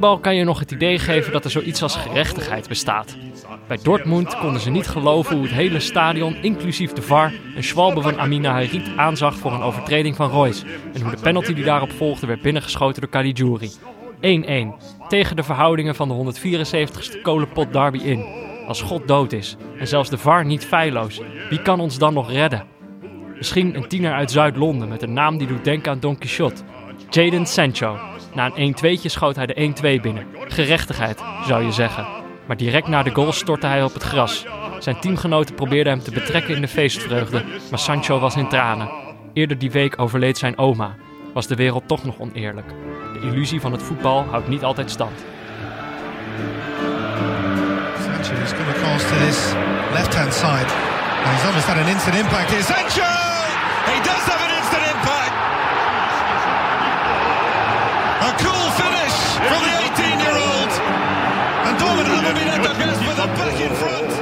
voetbal kan je nog het idee geven dat er zoiets als gerechtigheid bestaat. Bij Dortmund konden ze niet geloven hoe het hele stadion, inclusief de VAR, een schwalbe van Amina Harit aanzag voor een overtreding van Royce. En hoe de penalty die daarop volgde werd binnengeschoten door Caligiuri. 1-1. Tegen de verhoudingen van de 174ste kolenpot derby in. Als God dood is en zelfs de VAR niet feilloos, wie kan ons dan nog redden? Misschien een tiener uit Zuid-Londen met een naam die doet denken aan Don Quixote. Jadon Sancho. Na een 1-2'tje schoot hij de 1-2 binnen. Gerechtigheid, zou je zeggen. Maar direct na de goal stortte hij op het gras. Zijn teamgenoten probeerden hem te betrekken in de feestvreugde, maar Sancho was in tranen. Eerder die week overleed zijn oma. Was de wereld toch nog oneerlijk? De illusie van het voetbal houdt niet altijd stand. Sancho is going across to this left-hand side. He's almost had an instant impact. Sancho! He does have an instant impact! A cool finish from the 18-year-old. And haven't been at their best with them back in front.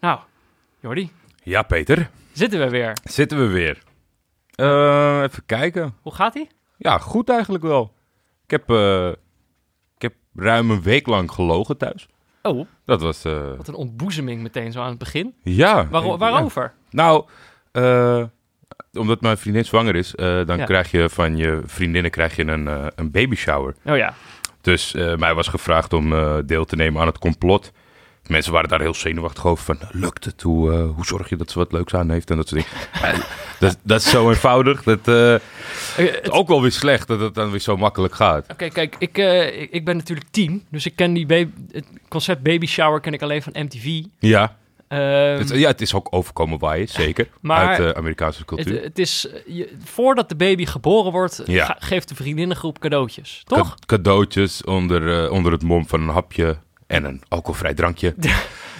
Nou, Jordi, Ja, Peter. zitten we weer. Zitten we weer. Eh, even kijken. Hoe gaat ie? Ja, goed eigenlijk wel. Ik heb, eh, ik heb ruim een week lang gelogen thuis. Oh, Dat was... eh, wat een ontboezeming meteen zo aan het begin. ja. Waar, Ja. waarover? Nou, eh, omdat mijn vriendin zwanger is, eh, dan Ja. krijg je van je vriendinnen krijg je een, een baby shower. Oh ja. Dus mij was gevraagd om deel te nemen aan het complot. Mensen waren daar heel zenuwachtig over. Van, lukt het? Hoe, eh, hoe zorg je dat ze wat leuks aan heeft? En dat soort dingen. Dat, dat is zo eenvoudig. Dat het- ook wel weer slecht dat het dan weer zo makkelijk gaat. Oké, kijk, ik, eh, ik, ben natuurlijk tien, dus ik ken die baby, het concept baby shower ken ik alleen van MTV. Ja, Ehm, het, ja, het is ook overkomen waaien, zeker. Maar uit de Amerikaanse cultuur. het, het is, je, voordat de baby geboren wordt, Ja. ga- geeft de vriendinnengroep cadeautjes, toch? Ka- cadeautjes onder, onder het mom van een hapje en een alcoholvrij drankje.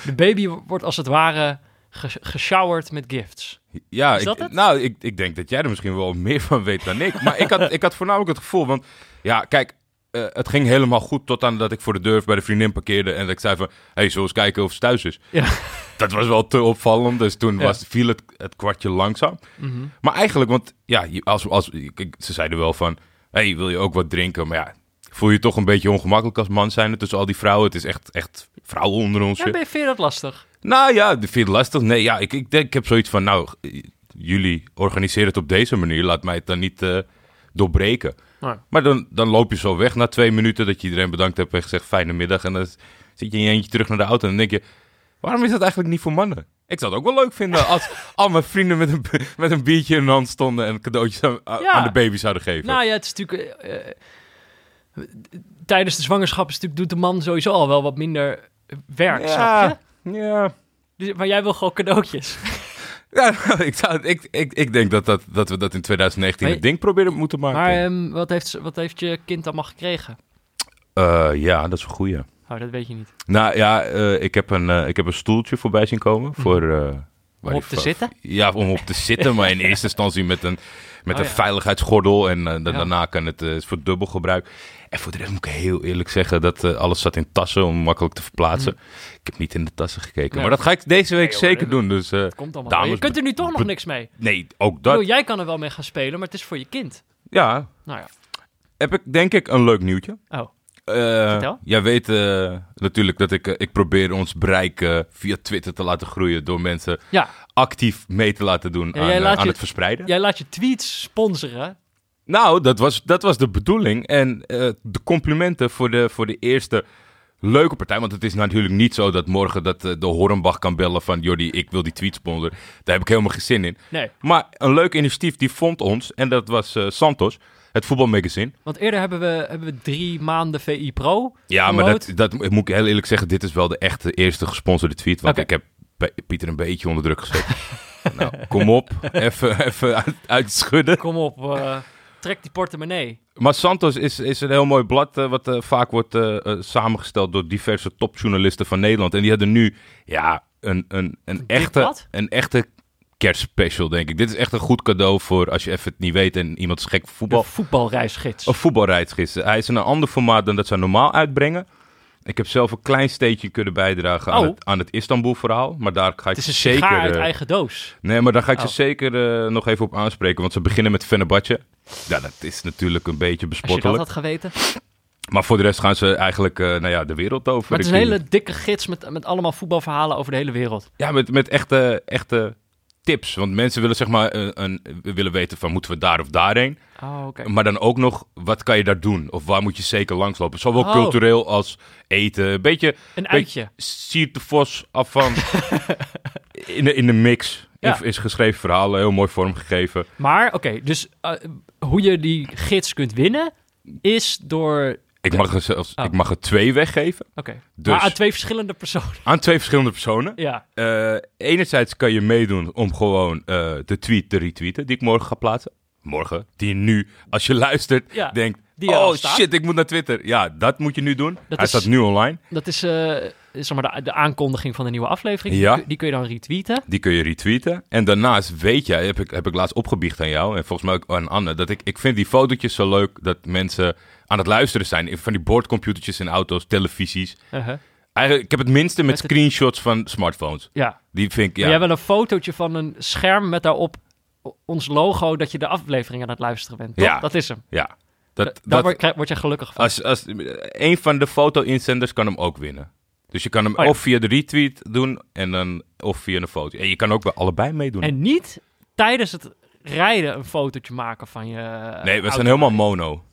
De baby wordt als het ware ge- geshowerd met gifts. Ja, ik, nou, ik, ik denk dat jij er misschien wel meer van weet dan ik. Maar ik had, ik had voornamelijk het gevoel, want ja, kijk, eh, het ging helemaal goed tot aan dat ik voor de deur bij de vriendin parkeerde en dat ik zei van, hey, zullen we eens kijken of ze thuis is? Ja. Dat was wel te opvallend, dus toen Ja. was, viel het, het kwartje langzaam. Mhm. Maar eigenlijk, want ja, als, als, ik- ze zeiden wel van, hey, wil je ook wat drinken? Maar ja, voel je toch een beetje ongemakkelijk als man zijn tussen al die vrouwen. Het is echt, echt vrouwen onder ons. Ja, ben je, vind je dat lastig? Nou ja, vind je het lastig? Nee, ja, ik, ik, denk, ik heb zoiets van, nou, jullie organiseren het op deze manier. Laat mij het dan niet eh, doorbreken. Nee. Maar dan, dan loop je zo weg na twee minuten dat je iedereen bedankt hebt en gezegd fijne middag. En dan zit je in je eentje terug naar de auto en dan denk je, waarom is dat eigenlijk niet voor mannen? Ik zou het ook wel leuk vinden als al mijn vrienden met een, met een biertje in de hand stonden en cadeautjes aan, Ja. aan de baby zouden geven. Nou ja, het is natuurlijk... eh, eh, tijdens de zwangerschap is natuurlijk, doet de man sowieso al wel wat minder werk, snap je? ja. Dus, maar jij wil gewoon cadeautjes. Ja, ik, zou, ik, ik, ik denk dat, dat, dat we dat in 2019 Maar- een ding proberen moeten maken. Maar ehm, wat, heeft, wat heeft je kind allemaal gekregen? Eh, ja, dat is een goeie. Oh, dat weet je niet. Nou ja, eh, ik, heb een, eh, ik heb een stoeltje voorbij zien komen voor... Om op te zitten? Ja, om op te zitten, maar in eerste instantie met een, met Oh, een ja. veiligheidsgordel. En eh, da- Ja. daarna kan het eh, voor dubbel gebruik. En voor de rest moet ik heel eerlijk zeggen dat eh, alles zat in tassen om makkelijk te verplaatsen. Ik heb niet in de tassen gekeken, Mm. Nee. maar dat ga ik deze week Nee, zeker doen. Dus eh, Komt allemaal Dames. Je kunt er nu toch nog niks mee. nee, ook dat. bedoel, jij kan er wel mee gaan spelen, maar het is voor je kind. Ja, Nou ja. heb ik denk ik een leuk nieuwtje. Oh, Eh, jij weet eh, natuurlijk dat ik, eh, ik probeer ons bereik via Twitter te laten groeien door mensen ja. actief mee te laten doen Ja, aan, aan je- het verspreiden. Jij laat je tweets sponsoren. Nou, dat was, dat was de bedoeling. En de complimenten voor de, voor de eerste leuke partij. Want het is natuurlijk niet zo dat morgen dat, de Hornbach kan bellen van... Jordi, ik wil die tweet sponsoren. Daar heb ik helemaal geen zin in. Nee, Maar een leuk initiatief, die vond ons. En dat was Santos, het voetbalmagazine. want eerder hebben we, hebben we drie maanden VI Pro. Ja, maar dat, dat moet ik heel eerlijk zeggen. Dit is wel de echte eerste gesponsorde tweet. Want ik heb Pieter een beetje onder druk gezet. nou, kom op. Even, even uit, uitschudden. Kom op, eh, trek die portemonnee. Maar Santos is, is een heel mooi blad. eh, wat eh, vaak wordt samengesteld door diverse topjournalisten van Nederland. En die hadden nu ja, een, een, een, echte, blad? een echte kerstspecial, denk ik. Dit is echt een goed cadeau voor als je even het niet weet en iemand is gek voor voetbal. De voetbalreisgids. Een voetbalreisgids. Hij is in een ander formaat dan dat ze normaal uitbrengen. Ik heb zelf een klein steentje kunnen bijdragen aan Oh. het, aan het Istanbul-verhaal. Maar daar ga ik Het is een ze zeker... uit eh, eigen doos. Nee, maar daar ga ik Oh. ze zeker eh, nog even op aanspreken. Want ze beginnen met Fenerbahce. Ja, dat is natuurlijk een beetje Als je dat bespottelijk. had geweten. Maar voor de rest gaan ze eigenlijk eh, nou ja, de wereld over. Maar het is een hele dikke gids met, met allemaal voetbalverhalen over de hele wereld. Ja, met, met echte, echte tips. Want mensen willen zeg maar een, een, willen weten van moeten we daar of daarheen. Oh. Maar dan ook nog, wat kan je daar doen? Of waar moet je zeker langslopen? Zowel Oh. cultureel als eten. Een beetje, Een uitje. Siert de Vos af van in, de, in de mix. Ja. Is geschreven verhalen, heel mooi vormgegeven. Maar, oké, dus eh, hoe je die gids kunt winnen, is door... Ik mag, er zelfs, Oh. ik mag er twee weggeven Oké, Dus- maar aan twee verschillende personen. aan twee verschillende personen. Ja, Eh, enerzijds kan je meedoen om gewoon eh, de tweet te retweeten die ik morgen ga plaatsen. Morgen. Die je nu, als je luistert, Ja, denkt... oh staat." shit, ik moet naar Twitter. Ja, dat moet je nu doen. Hij is- staat nu online. dat is eh, zeg maar de, de aankondiging van de nieuwe aflevering. Ja. Die, kun- die kun je dan retweeten. Die kun je retweeten. En daarnaast weet jij, heb ik, heb ik laatst opgebiecht aan jou... en volgens mij ook aan Anne... dat ik, ik vind die fotootjes zo leuk dat mensen aan het luisteren zijn... van die boordcomputertjes in auto's, televisies. Uh-huh. Eigenlijk, ik heb het minste met Met het- screenshots van smartphones. Ja, Die vind ik, ja. jij wil een fotootje van een scherm met daarop ons logo dat je de aflevering aan het luisteren bent. Toch? Ja. Dat is hem. ja. Da- Dat, Daar dat, word, word je gelukkig van. Als, als, een van de foto-inzenders kan hem ook winnen. Dus je kan hem Oh ja. of via de retweet doen en dan of via een foto. En je kan ook bij allebei meedoen. En niet tijdens het rijden een fotootje maken van je nee, we zijn helemaal mono.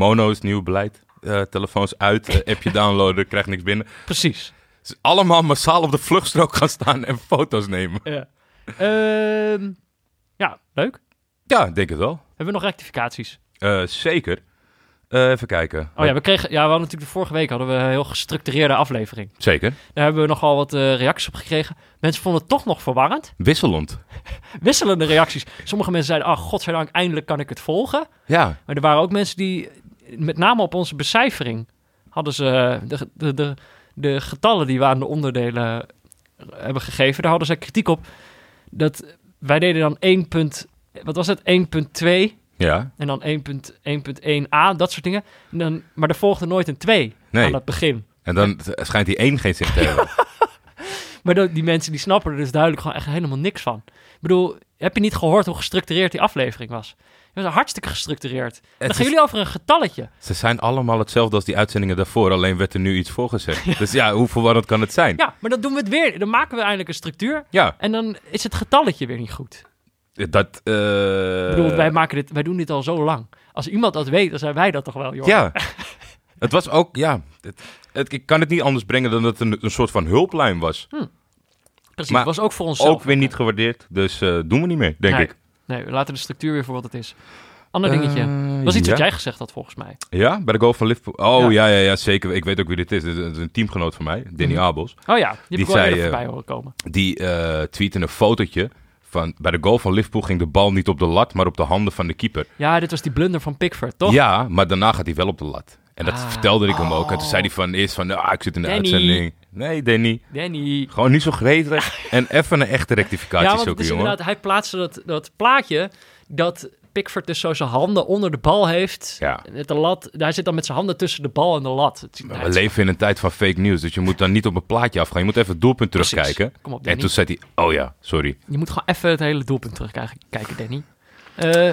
Mono is nieuw beleid. Eh, telefoons uit, eh, appje downloaden, krijg niks binnen. Precies. Dus allemaal massaal op de vluchtstrook gaan staan en foto's nemen. Ja. Ehm, ja, leuk. Ja, ik denk het wel. Hebben we nog rectificaties? Eh, zeker. Even kijken. Oh ja, we kregen, ja, we hadden natuurlijk de vorige week hadden we een heel gestructureerde aflevering. Zeker. Daar hebben we nogal wat reacties op gekregen. Mensen vonden het toch nog verwarrend. Wisselend. Wisselende reacties. Sommige mensen zeiden, ah, godzijdank, eindelijk kan ik het volgen. Ja, Maar er waren ook mensen die, met name op onze becijfering, hadden ze de, de, de, de getallen die we aan de onderdelen hebben gegeven, daar hadden ze kritiek op. Dat wij deden dan 1. punt- Wat was het? 1.2 ja. en dan 1.1.1a, dat soort dingen. En dan, maar er volgde nooit een 2 Nee. aan het begin. En dan schijnt die één geen zin te hebben. Maar dat- die mensen die snappen er dus duidelijk gewoon echt helemaal niks van. Ik bedoel, heb je niet gehoord hoe gestructureerd die aflevering was? Het was hartstikke gestructureerd. Dan is- gaan jullie over een getalletje. Ze zijn allemaal hetzelfde als die uitzendingen daarvoor, alleen werd er nu iets voor gezegd. Dus ja, hoe verwarrend kan het zijn? Ja, maar dan doen we het weer. Dan maken we eindelijk een structuur. Ja, En dan is het getalletje weer niet goed. dat... eh, Ik bedoel, wij, maken dit, wij doen dit al zo lang. Als iemand dat weet, dan zijn wij dat toch wel, joh. Ja, het was ook... Ja, het, het- ik kan het niet anders brengen dan dat het een, een soort van hulplijn was. Precies, maar het was ook voor onszelf. Ook weer niet gewaardeerd, dus eh, doen we niet meer, denk Nee. ik. Nee, we laten de structuur weer voor wat het is. Ander dingetje. Eh, was iets ja. wat jij gezegd had, volgens mij. Ja, bij de goal van Liverpool. Oh, Ja. ja, ja, ja, zeker. Ik weet ook wie dit is. Dit is een teamgenoot van mij, Danny Mhm. Abels. Oh ja, die, Die zei, eh, voorbij horen komen. Die eh tweette een fotootje van... Bij de goal van Liverpool ging de bal niet op de lat, maar op de handen van de keeper. Ja, dit was die blunder van Pickford, toch? Ja, maar daarna gaat hij wel op de lat. En dat Ah. vertelde ik hem ook. En toen Oh. zei hij van eerst van, ah, ik zit in de Danny. uitzending. Nee, Danny. Danny. Gewoon niet zo gretig. en even een echte rectificatie Ja, want zoeken, jongen. inderdaad, hij plaatste dat, dat plaatje dat Pickford dus zo zijn handen onder de bal heeft. Ja. Met de lat, hij zit dan met zijn handen tussen de bal en de lat. Het, we leven in een tijd van fake news, dus je moet dan niet op een plaatje afgaan. Je moet even het doelpunt Precies. terugkijken. Kom op, En toen zei hij, oh ja, sorry. Je moet gewoon even het hele doelpunt terugkijken, kijken, Danny. Eh,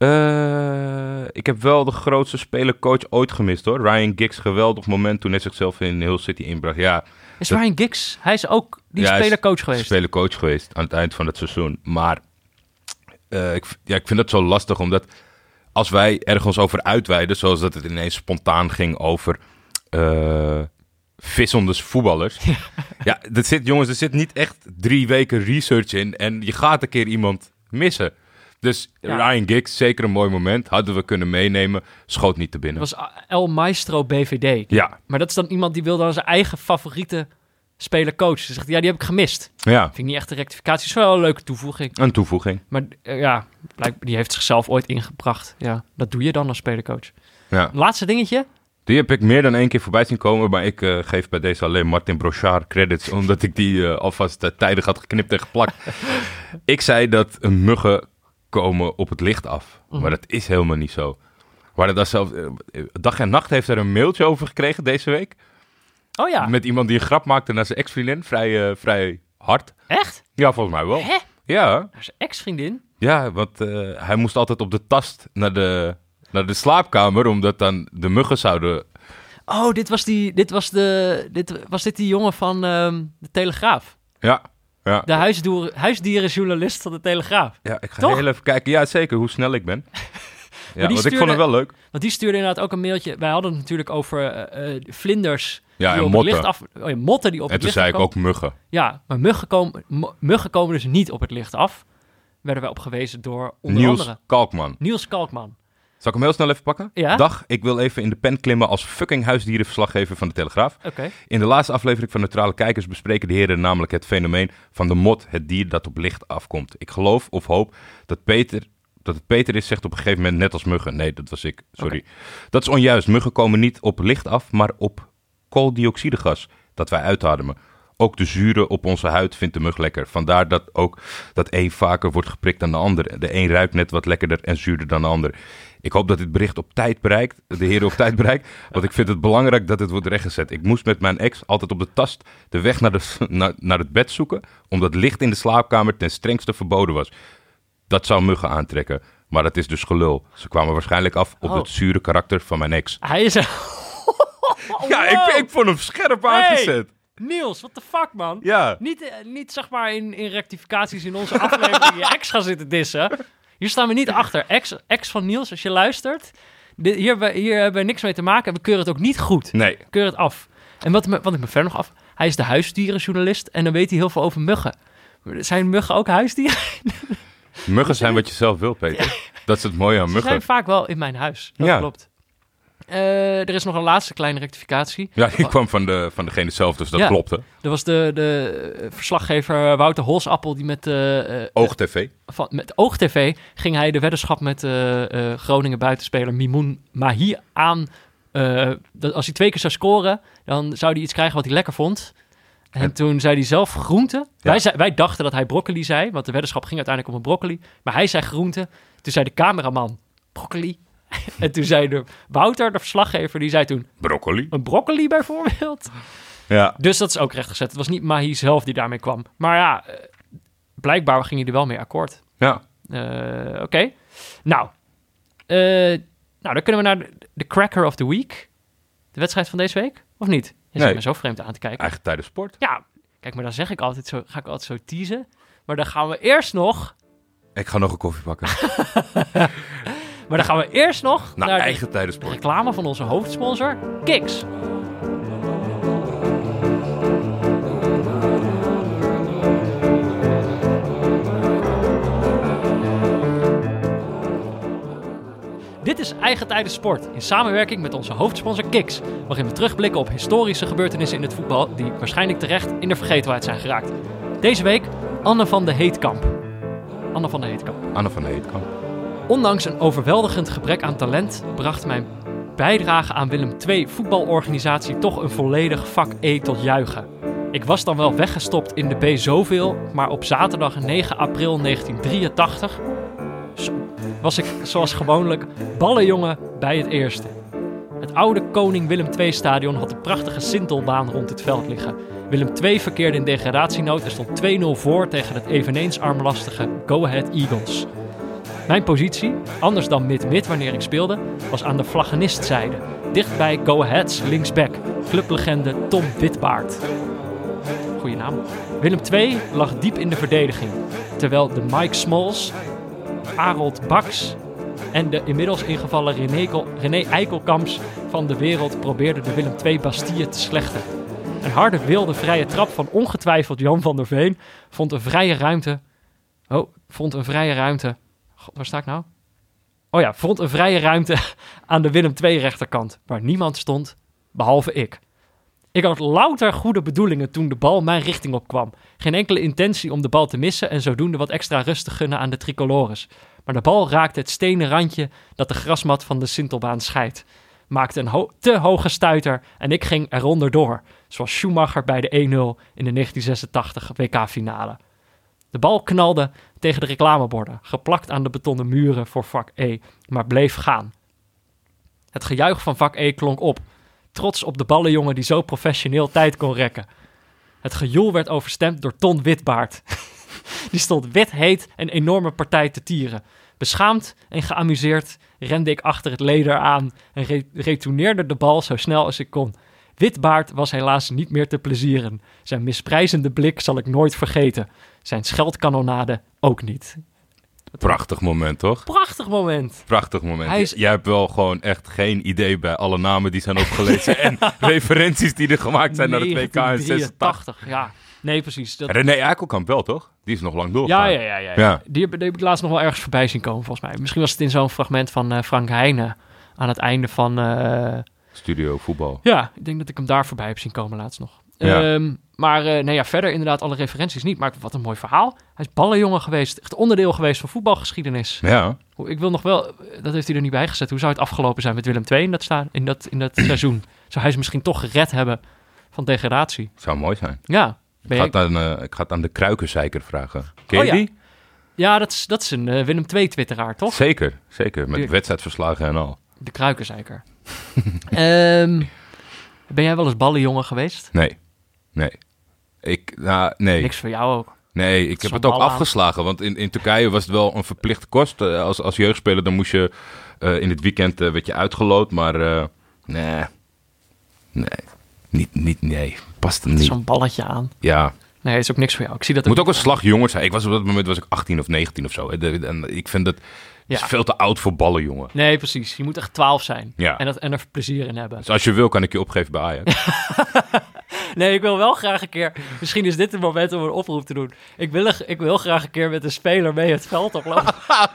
Eh, ik heb wel de grootste spelercoach ooit gemist hoor. Ryan Giggs, geweldig moment toen hij zichzelf in Hill City inbracht. Ja, is Dat- Ryan Giggs, hij is ook die Ja, spelercoach geweest. spelercoach geweest aan het eind van het seizoen. Maar eh, ik, ja, ik vind dat zo lastig, omdat als wij ergens over uitweiden, zoals dat het ineens spontaan ging over eh vissende voetballers. Ja, dat zit, jongens, er zit niet echt drie weken research in en je gaat een keer iemand missen. Dus Ja. Ryan Giggs, zeker een mooi moment. Hadden we kunnen meenemen. Schoot niet te binnen. Dat was El Maestro BVD. Ja, Maar dat is dan iemand die wil dan zijn eigen favoriete speler-coach. Ze zegt, ja, die heb ik gemist. ja, Vind ik niet echt een rectificatie. Is wel een leuke toevoeging. een toevoeging. Maar eh, ja, die heeft zichzelf ooit ingebracht. Ja, dat doe je dan als spelercoach. Ja. Laatste dingetje. Die heb ik meer dan één keer voorbij zien komen, maar ik eh, geef bij deze alleen Martin Brochard credits, omdat ik die eh, alvast tijdig had geknipt en geplakt. ik zei dat een muggen komen op het licht af, Mhm. maar dat is helemaal niet zo. Hadden daar zelf, eh, Dag en Nacht heeft er een mailtje over gekregen deze week. Oh ja, Met iemand die een grap maakte naar zijn ex-vriendin. Vrij, eh, vrij hard. echt? Ja, volgens mij wel. Hè? Ja, Naar zijn ex-vriendin? ja want eh, hij moest altijd op de tast naar de, naar de slaapkamer. Omdat dan de muggen zouden... Oh, dit was, die, dit was, de, dit, was dit die jongen van ehm, de Telegraaf. Ja, ja. De huisdierenjournalist van de Telegraaf. ja ik ga Toch? heel even kijken. Ja, zeker. Hoe snel ik ben. Ja, want ik stuurde- vond het wel leuk. Want die stuurde inderdaad ook een mailtje. Wij hadden het natuurlijk over eh, eh, vlinders Ja, die en op motten. het licht af... Oh ja, motten die op En het toen licht zei ik ook muggen. Ja, maar muggen komen, muggen komen dus niet op het licht af. Werden wij op gewezen door onder Niels andere Kalkman. Niels Kalkman. Zal ik hem heel snel even pakken? Ja. Dag, ik wil even in de pen klimmen als fucking huisdierenverslaggever van de Telegraaf. Oké. In de laatste aflevering van Neutrale Kijkers bespreken de heren namelijk het fenomeen van de mot, het dier dat op licht afkomt. Ik geloof of hoop dat Peter, dat het Peter is, zegt op een gegeven moment net als muggen. Nee, dat was ik, sorry. Dat is onjuist. Muggen komen niet op licht af, maar op kooldioxidegas dat wij uitademen. Ook de zuren op onze huid vindt de mug lekker. Vandaar dat ook dat een vaker wordt geprikt dan de ander. De een ruikt net wat lekkerder en zuurder dan de ander. Ik hoop dat dit bericht op tijd bereikt, de heren op tijd bereikt. Want ik vind het belangrijk dat het wordt rechtgezet. Ik moest met mijn ex altijd op de tast de weg naar, de, naar, naar het bed zoeken. Omdat licht in de slaapkamer ten strengste verboden was. Dat zou muggen aantrekken. Maar dat is dus gelul. Ze kwamen waarschijnlijk af op Oh. het zure karakter van mijn ex. Hij is... Ja, ik, ik vond hem scherp aangezet. Niels, what the fuck, man? Ja. Niet, eh, niet zeg maar in, in rectificaties in onze aflevering je ex gaan zitten dissen. Hier staan we niet achter. Ex, ex van Niels, als je luistert. Dit, hier, hebben we- hier hebben we niks mee te maken en we keuren het ook niet goed. Nee. We keuren het af. En wat, me, wat ik me verder nog af... Hij is de huisdierenjournalist en dan weet hij heel veel over muggen. Zijn muggen ook huisdieren? Muggen zijn wat je zelf wil, Peter. Dat is het mooie aan Ze muggen. zijn vaak wel in mijn huis. Dat Ja. klopt. Eh, er is nog een laatste kleine rectificatie. Ja, die kwam van, de, van degene zelf, dus dat Ja. klopte. Er was de, de verslaggever Wouter Holsappel die met, eh, eh, Oog-TV. van, met OogTV ging hij de weddenschap met Groningen buitenspeler Mimoun Mahi aan. dat als hij twee keer zou scoren, dan zou hij iets krijgen wat hij lekker vond. En, En- toen zei hij zelf groente. Ja. Wij, zei, wij dachten dat hij broccoli zei, want de weddenschap ging uiteindelijk om een broccoli. Maar hij zei groente. Toen zei de cameraman broccoli. en toen zei de Wouter, de verslaggever, die zei toen Broccoli. een broccoli bijvoorbeeld. Ja. Dus dat is ook rechtgezet. Het was niet Mahi zelf die daarmee kwam. Maar ja, eh, blijkbaar ging hij er wel mee akkoord. Ja. Eh, Oké. Nou. eh, nou, dan kunnen we naar de, de Cracker of the Week. De wedstrijd van deze week? Of niet? Je zit Nee. me zo vreemd aan te kijken. Eigen tijdens sport. Ja, kijk, maar dan zeg ik altijd zo, ga ik altijd zo teasen. Maar dan gaan we eerst nog... Ik ga nog een koffie pakken. Maar dan gaan we eerst nog naar de- eigen tijdens de sport. reclame van onze hoofdsponsor, Kiks. Dit is Eigen Tijden Sport in samenwerking met onze hoofdsponsor Kiks, waarin we terugblikken op historische gebeurtenissen in het voetbal die waarschijnlijk terecht in de vergetelheid zijn geraakt. Deze week Anne van de Heetkamp. Anne van de Heetkamp. Anne van de Heetkamp. Ondanks een overweldigend gebrek aan talent bracht mijn bijdrage aan Willem II voetbalorganisatie toch een volledig vak E tot juichen. Ik was dan wel weggestopt in de B zoveel, maar op zaterdag 9 april 1983 zo, was ik zoals gewoonlijk ballenjongen bij het eerste. Het oude Koning Willem II stadion had een prachtige sintelbaan rond het veld liggen. Willem II verkeerde in degradatienood en stond 2-0 voor tegen het eveneens armlastige Go Ahead Eagles. Mijn positie, anders dan mid-mid wanneer ik speelde, was aan de vlaggenistzijde. Dicht bij Go Ahead's linksback, clublegende Tom Witbaard. Goeie naam. Willem II lag diep in de verdediging, terwijl de Mike Smalls, Arold Baks en de inmiddels ingevallen René, René Eikelkamps van de wereld probeerden de Willem II Bastille te slechten. Een harde wilde vrije trap van ongetwijfeld Jan van der Veen vond een vrije ruimte. Oh, vond een vrije ruimte. Waar sta ik nou? Oh ja, vond een vrije ruimte aan de Willem II rechterkant, waar niemand stond, behalve ik. Ik had louter goede bedoelingen toen de bal mijn richting opkwam. Geen enkele intentie om de bal te missen en zodoende wat extra rust te gunnen aan de tricolores. Maar de bal raakte het stenen randje dat de grasmat van de Sintelbaan scheidt. Maakte een te hoge stuiter en ik ging eronder door. Zoals Schumacher bij de 1-0 in de 1986 WK-finale. De bal knalde tegen de reclameborden, geplakt aan de betonnen muren voor vak E, maar bleef gaan. Het gejuich van vak E klonk op, trots op de ballenjongen die zo professioneel tijd kon rekken. Het gejoel werd overstemd door Ton Witbaard. Die stond wit heet een enorme partij te tieren. Beschaamd en geamuseerd rende ik achter het leder aan en re retourneerde de bal zo snel als ik kon. Witbaard was helaas niet meer te plezieren. Zijn misprijzende blik zal ik nooit vergeten. Zijn scheldkanonade ook niet. Prachtig moment, toch? Prachtig moment. Prachtig moment. Is- Jij hebt wel gewoon echt geen idee bij alle namen die zijn opgelezen en referenties die er gemaakt zijn naar het WK in 86. 1983, ja. Nee, precies. Dat... René Eikelkamp wel, toch? Die is nog lang doorgegaan. Ja, ja, ja, ja, Ja. Die, heb, die heb ik laatst nog wel ergens voorbij zien komen, volgens mij. Misschien was het in zo'n fragment van eh, Frank Heijnen aan het einde van... eh, Studio voetbal. Ja, ik denk dat ik hem daar voorbij heb zien komen laatst nog. Ja. Ehm, maar eh, nee, ja, verder inderdaad alle referenties niet. Maar wat een mooi verhaal. Hij is ballenjongen geweest. Echt onderdeel geweest van voetbalgeschiedenis. Ja. Hoe- Ik wil nog wel... Dat heeft hij er niet bij gezet. Hoe zou het afgelopen zijn met Willem II in dat, staan, in dat, in dat seizoen? Zou hij ze misschien toch gered hebben van degradatie? Zou mooi zijn. Ja. Ik ga, aan, eh, ik ga het aan de kruikenzeiker vragen. Ken je Oh ja. dat is, dat is een eh, Willem II-twitteraar, toch? Zeker, zeker. Met wedstrijdverslagen en al. De kruikenzeiker. Ehm, ben jij wel eens ballenjongen geweest? Nee, nee. Ik, nou, nee. Niks voor jou ook. Nee, ik heb het ook afgeslagen. Want in, in Turkije was het wel een verplichte kost. Eh, als, als jeugdspeler dan moest je eh, in het weekend eh werd je uitgeloot. Maar nee, nee, niet, niet, nee, past er niet. Zo'n balletje aan. Ja, Nee, is ook niks voor jou. Ik zie dat het moet ook een slagjongen zijn. Ik was op dat moment was ik 18 of 19 of zo. En ik vind dat Ja. is veel te oud voor ballen, jongen. Nee, precies. Je moet echt 12 zijn. Ja. En, dat, en er plezier in hebben. Dus als je wil, kan ik je opgeven bij Ajax. Nee, ik wil wel graag een keer... Misschien is dit het moment om een oproep te doen. Ik wil, ik wil graag een keer met een speler mee het veld oplopen.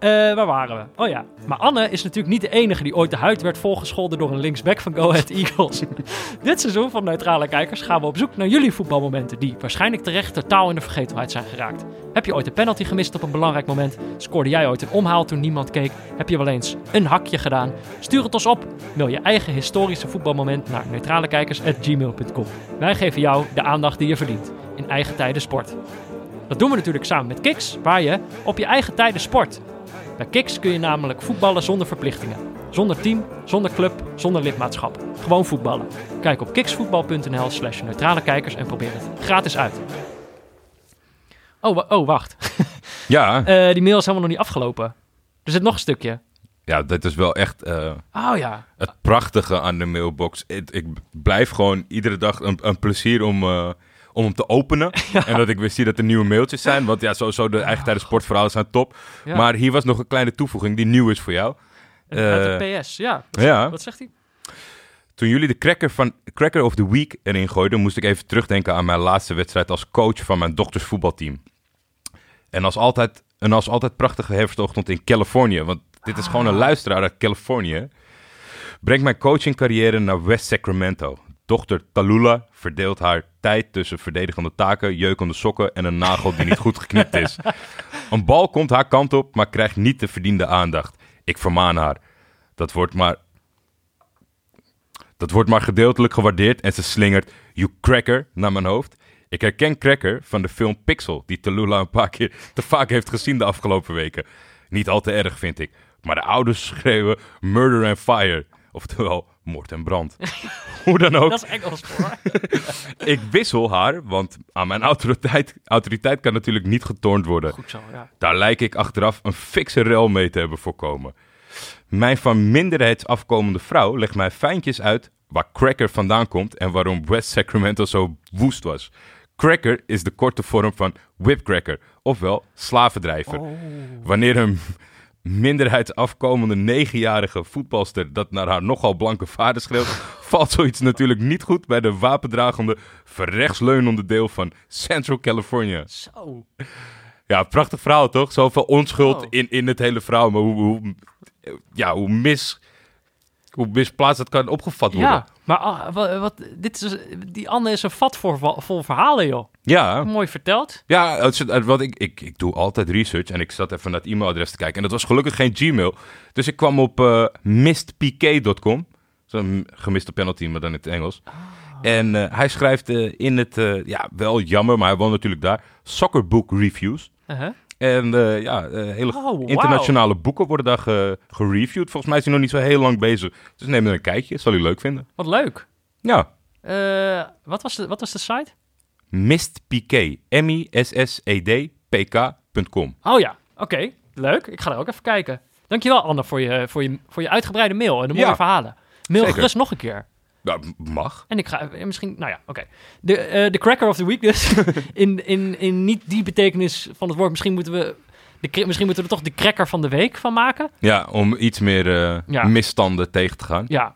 Eh, waar waren we? Oh ja, maar Anne is natuurlijk niet de enige die ooit de huid werd volgescholden door een linksback van Go Ahead Eagles. Dit seizoen van Neutrale Kijkers gaan we op zoek naar jullie voetbalmomenten die waarschijnlijk terecht totaal in de vergetelheid zijn geraakt. Heb je ooit een penalty gemist op een belangrijk moment? Scoorde jij ooit een omhaal toen niemand keek? Heb je wel eens een hakje gedaan? Stuur het ons op. Mail je eigen historische voetbalmoment naar neutralekijkers.gmail.com. Wij geven jou de aandacht die je verdient in eigen tijden sport. Dat doen we natuurlijk samen met Kiks, waar je op je eigen tijden sport. Bij Kiks kun je namelijk voetballen zonder verplichtingen. Zonder team, zonder club, zonder lidmaatschap. Gewoon voetballen. Kijk op kiksvoetbal.nl slash neutrale kijkers en probeer het gratis uit. Oh, oh wacht. ja, Eh, die mail is helemaal nog niet afgelopen. Er zit nog een stukje. ja, dit is wel echt... eh, Oh ja. het prachtige aan de mailbox. Ik, ik blijf gewoon iedere dag een, een plezier om, eh, om hem te openen. En dat ik weer zie dat er nieuwe mailtjes zijn. Want ja, sowieso de eigen tijden sportverhalen zijn top. Ja. Maar hier was nog een kleine toevoeging die nieuw is voor jou. Uit Eh, de PS, ja. ja, Wat zegt hij? toen jullie de cracker, van, cracker of the Week erin gooiden... moest ik even terugdenken aan mijn laatste wedstrijd als coach van mijn dochters voetbalteam. En als altijd, een als altijd prachtige herfstochtend in Californië. Want dit is gewoon een luisteraar uit Californië. Brengt mijn coachingcarrière naar West Sacramento. Dochter Talula verdeelt haar tijd tussen verdedigende taken, jeukende sokken en een nagel die niet goed geknipt is. Een bal komt haar kant op, maar krijgt niet de verdiende aandacht. Ik vermaan haar. Dat wordt maar, dat wordt maar gedeeltelijk gewaardeerd en ze slingert You Cracker naar mijn hoofd. Ik herken Cracker van de film Pixel, die Talula een paar keer te vaak heeft gezien de afgelopen weken. Niet al te erg, vind ik. Maar de ouders schreeuwen Murder and Fire. Oftewel, moord en brand. Hoe dan ook. Dat is Engels hoor. Ik wissel haar, want aan mijn autoriteit, autoriteit kan natuurlijk niet getornd worden. Goed zo, ja. Daar lijk ik achteraf een fikse rel mee te hebben voorkomen. Mijn van minderheidsafkomende vrouw legt mij fijntjes uit waar Cracker vandaan komt en waarom West Sacramento zo woest was. Cracker is de korte vorm van whipcracker, ofwel slavendrijver. Wanneer een minderheidsafkomende negenjarige voetbalster dat naar haar nogal blanke vader schreeuwt, valt zoiets natuurlijk niet goed bij de wapendragende, verrechtsleunende deel van Central California. Zo. Ja, prachtig verhaal toch? Zoveel onschuld Oh. in, in het hele verhaal. Maar hoe, hoe, ja, hoe, mis, hoe misplaatst het kan opgevat worden. Ja, maar ah, wat, wat, dit is, die Anne is een vat voor, vol verhalen, joh. Ja, Mooi verteld. ja het wat ik, ik, ik doe altijd research en ik zat even naar het e-mailadres te kijken. En dat was gelukkig geen Gmail. Dus ik kwam op eh mistpk.com. Zo'n gemiste penalty, maar dan in het Engels. En eh, hij schrijft eh, in het, ja, wel jammer, maar hij woont natuurlijk daar, Soccerbook Reviews. Uh-huh. En eh, ja, eh, hele Oh, internationale boeken worden daar ge- gereviewd. Volgens mij is hij nog niet zo heel lang bezig. Dus neem er een kijkje, zal u leuk vinden. Wat leuk. Ja, Eh, wat, was de, wat was de site? Mist PK, M-I-S-S-E-D, pk.com. Oh ja, oké. Leuk. Ik ga er ook even kijken. Dankjewel, Anne, voor je, voor je, voor je uitgebreide mail en de mooie Ja. verhalen. Mail Zeker. gerust nog een keer. Ja, mag. En ik ga eh, misschien, nou ja, oké. De, eh, de cracker of the week dus. in, in, in niet die betekenis van het woord. Misschien moeten we, de, misschien moeten we er toch de cracker van de week van maken. Ja, om iets meer eh, Ja. misstanden tegen te gaan. Ja.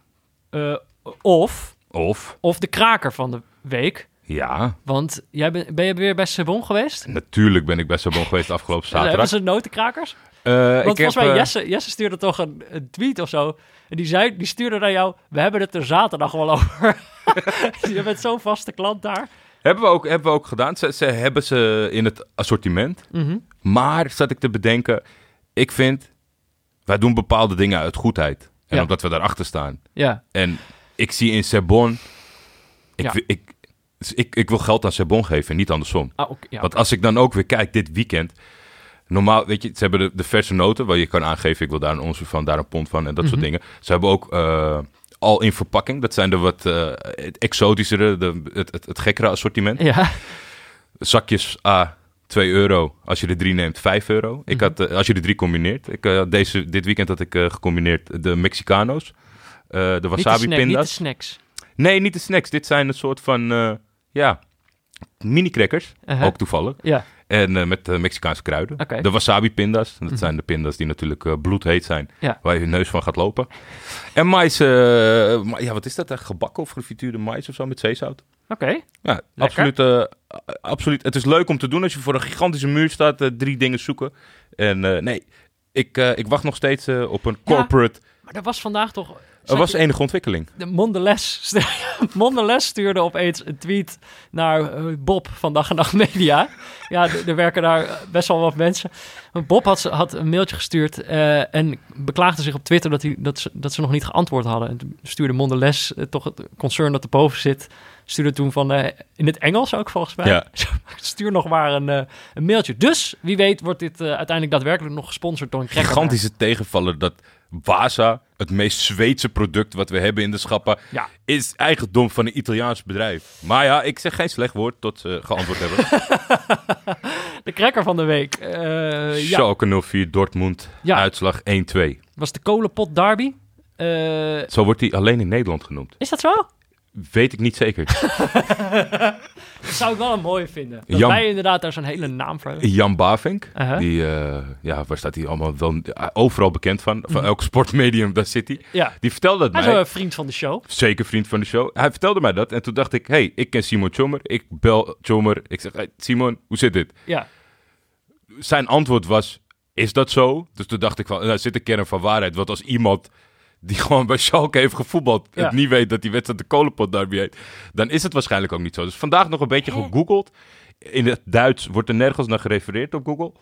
Of, Of, of de kraker van de week. Ja, Want jij ben, ben je weer bij Sebon geweest? natuurlijk ben ik best wel bon geweest afgelopen Hebben zaterdag. ze notenkrakers? Eh, Want ik volgens heb, mij, eh, Jesse, Jesse stuurde toch een, een tweet of zo. En die, zei, die stuurde naar jou, we hebben het er zaterdag wel over. je bent zo'n vaste klant daar. Hebben we ook, hebben we ook gedaan. Ze, ze hebben ze in het assortiment. Mhm. Maar zat ik te bedenken, ik vind, wij doen bepaalde dingen uit goedheid. En Ja. omdat we daarachter staan. Ja, En ik zie in Sebon, ik, Ja. Ik, ik, ik wil geld aan Sebon geven en niet andersom. ah, oké, ja. Want als ik dan ook weer kijk dit weekend. Normaal, weet je, ze hebben de, de verse noten waar je kan aangeven, ik wil daar een ons van, daar een pond van en dat soort Mhm. dingen. Ze hebben ook eh, al in verpakking. Dat zijn de wat eh, het exotischere, de, het, het, het gekkere assortiment. ja. Zakjes A, 2 euro. Als je er drie neemt, 5 euro. Ik Mhm. had, eh, als je er drie combineert. Ik, deze, dit weekend had ik gecombineerd de Mexicano's. de Niet de, wasabi snack- niet de pinda's. snacks. Nee, niet de snacks. Dit zijn een soort van, ja, mini crackers. Uh-huh. Ook toevallig. Ja, En eh, met eh, Mexicaanse kruiden. De wasabi pinda's. Dat Mhm. zijn de pinda's die natuurlijk eh, bloedheet zijn. Ja. Waar je neus van gaat lopen. En mais, ma- ja wat is dat? Gebakken of gefrituurde mais of zo met zeezout? oké. Ja, absoluut, eh, absoluut. Het is leuk om te doen als je voor een gigantische muur staat. drie dingen zoeken. En nee, ik, ik wacht nog steeds op een Ja. corporate... Maar er was vandaag toch... er was enige ontwikkeling. De Mondelez, Mondelez stuurde opeens een tweet naar eh, Bob van Dag en Nacht Media. Ja, er werken daar eh, best wel wat mensen. Bob had, had een mailtje gestuurd eh, en beklaagde zich op Twitter dat, hij, dat, ze, dat ze nog niet geantwoord hadden. En toen stuurde Mondelez, eh, toch het concern dat erboven zit, stuurde toen van, in het Engels ook volgens mij, Ja. stuur nog maar een, een mailtje. Dus, wie weet wordt dit uiteindelijk daadwerkelijk nog gesponsord door een cracker. Gigantische tegenvaller dat Waza, het meest Zweedse product wat we hebben in de schappen, Ja. is eigendom van een Italiaans bedrijf. Maar ja, ik zeg geen slecht woord tot ze geantwoord hebben. De cracker van de week. eh, ja, Schalke 04, Dortmund, Ja. uitslag 1-2. was de kolenpot derby. Eh, Zo wordt hij alleen in Nederland genoemd. is dat zo? Weet ik niet zeker. Dat zou ik wel een mooie vinden. Dat Jan- wij inderdaad daar zo'n hele naam voor hebben. Jan Bavink, Uh-huh. die, eh, ja, waar staat hij allemaal wel eh, overal bekend van? Van Mhm. elk sportmedium, daar zit hij. Ja, Die vertelde het hij is mij. een vriend van de show. Zeker vriend van de show. Hij vertelde mij dat. En toen dacht ik, hey, ik ken Simon Tjommer. Ik bel Tjommer. Ik zeg, hey, Simon, hoe zit dit? Ja, Zijn antwoord was, is dat zo? Dus toen dacht ik van, daar zit een kern van waarheid. Want als iemand die gewoon bij Schalke heeft gevoetbald... Ja. het niet weet dat die wedstrijd de kolenpot derby heet... dan is het waarschijnlijk ook niet zo. Dus vandaag nog een beetje gegoogeld. In het Duits wordt er nergens naar gerefereerd op Google.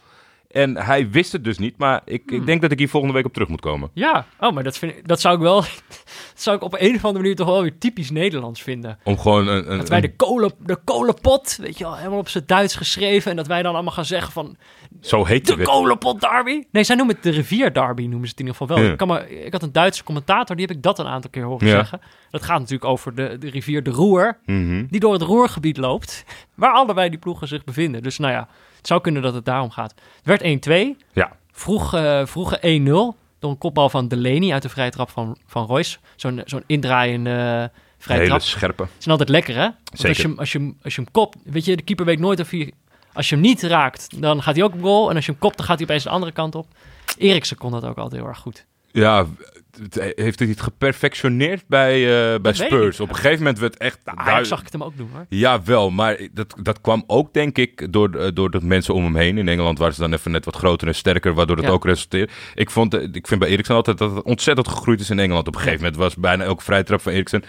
En hij wist het dus niet. Maar ik, Hmm. ik denk dat ik hier volgende week op terug moet komen. ja. Oh, maar dat, vind ik, dat zou ik wel... dat zou ik op een of andere manier toch wel weer typisch Nederlands vinden. Om gewoon een... een, Dat wij de, kolen, de kolenpot, weet je wel, helemaal op zijn Duits geschreven. En dat wij dan allemaal gaan zeggen van... zo heet De kolenpot derby? Nee, zij noemen het de rivier derby, noemen ze het in ieder geval wel. Ja. Ik, kan maar, ik had een Duitse commentator, die heb ik dat een aantal keer horen Ja. zeggen. Dat gaat natuurlijk over de, de rivier de Roer. Mhm. die door het Roergebied loopt, waar allebei die ploegen zich bevinden. Dus nou ja, het zou kunnen dat het daarom gaat. Het werd 1-2, Ja. vroeg, eh, vroege 1-0, door een kopbal van Delaney uit de vrije trap van, van Royce. Zo'n zo'n indraaiende uh, vrije Hele trap. scherpe. Het is altijd lekker, hè? Zeker. Als je, hem- als, je, als je hem kopt, weet je, de keeper weet nooit of hij... Als je hem niet raakt, dan gaat hij ook op goal. En als je hem kopt, dan gaat hij opeens de andere kant op. Eriksen kon dat ook altijd heel erg goed. Ja, het- heeft hij het geperfectioneerd bij, eh, bij Spurs? Op een gegeven moment werd echt... Nou, daar- Ajax zag ik het hem ook doen, hoor. Ja, wel, maar dat, dat kwam ook, denk ik, door, eh, door de mensen om hem heen. In Engeland waren ze dan even net wat groter en sterker, waardoor het Ja. ook resulteert. Ik, vond, eh, ik vind bij Eriksen altijd dat het ontzettend gegroeid is in Engeland. Op een gegeven moment was bijna elke vrije trap van Eriksen,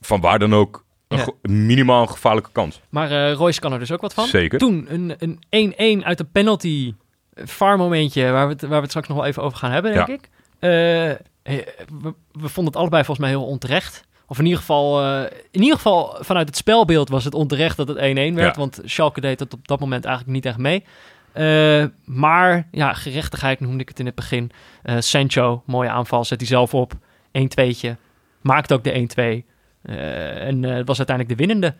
van waar dan ook, een Ja. minimaal een gevaarlijke kans. Maar eh Royce kan er dus ook wat van. Zeker. Toen een een 1-1 uit de penalty eh, VAR momentje, waar we, het, waar we het straks nog wel even over gaan hebben, denk Ja. ik. We, we vonden het allebei volgens mij heel onterecht. Of in ieder geval, eh, in ieder geval vanuit het spelbeeld was het onterecht dat het 1-1 werd. Ja. Want Schalke deed het op dat moment eigenlijk niet echt mee. Eh, maar ja, gerechtigheid noemde ik het in het begin. Eh, Sancho, mooie aanval, zet hij zelf op. 1-2'tje. Maakt ook de 1-2. Eh, en eh, was uiteindelijk de winnende.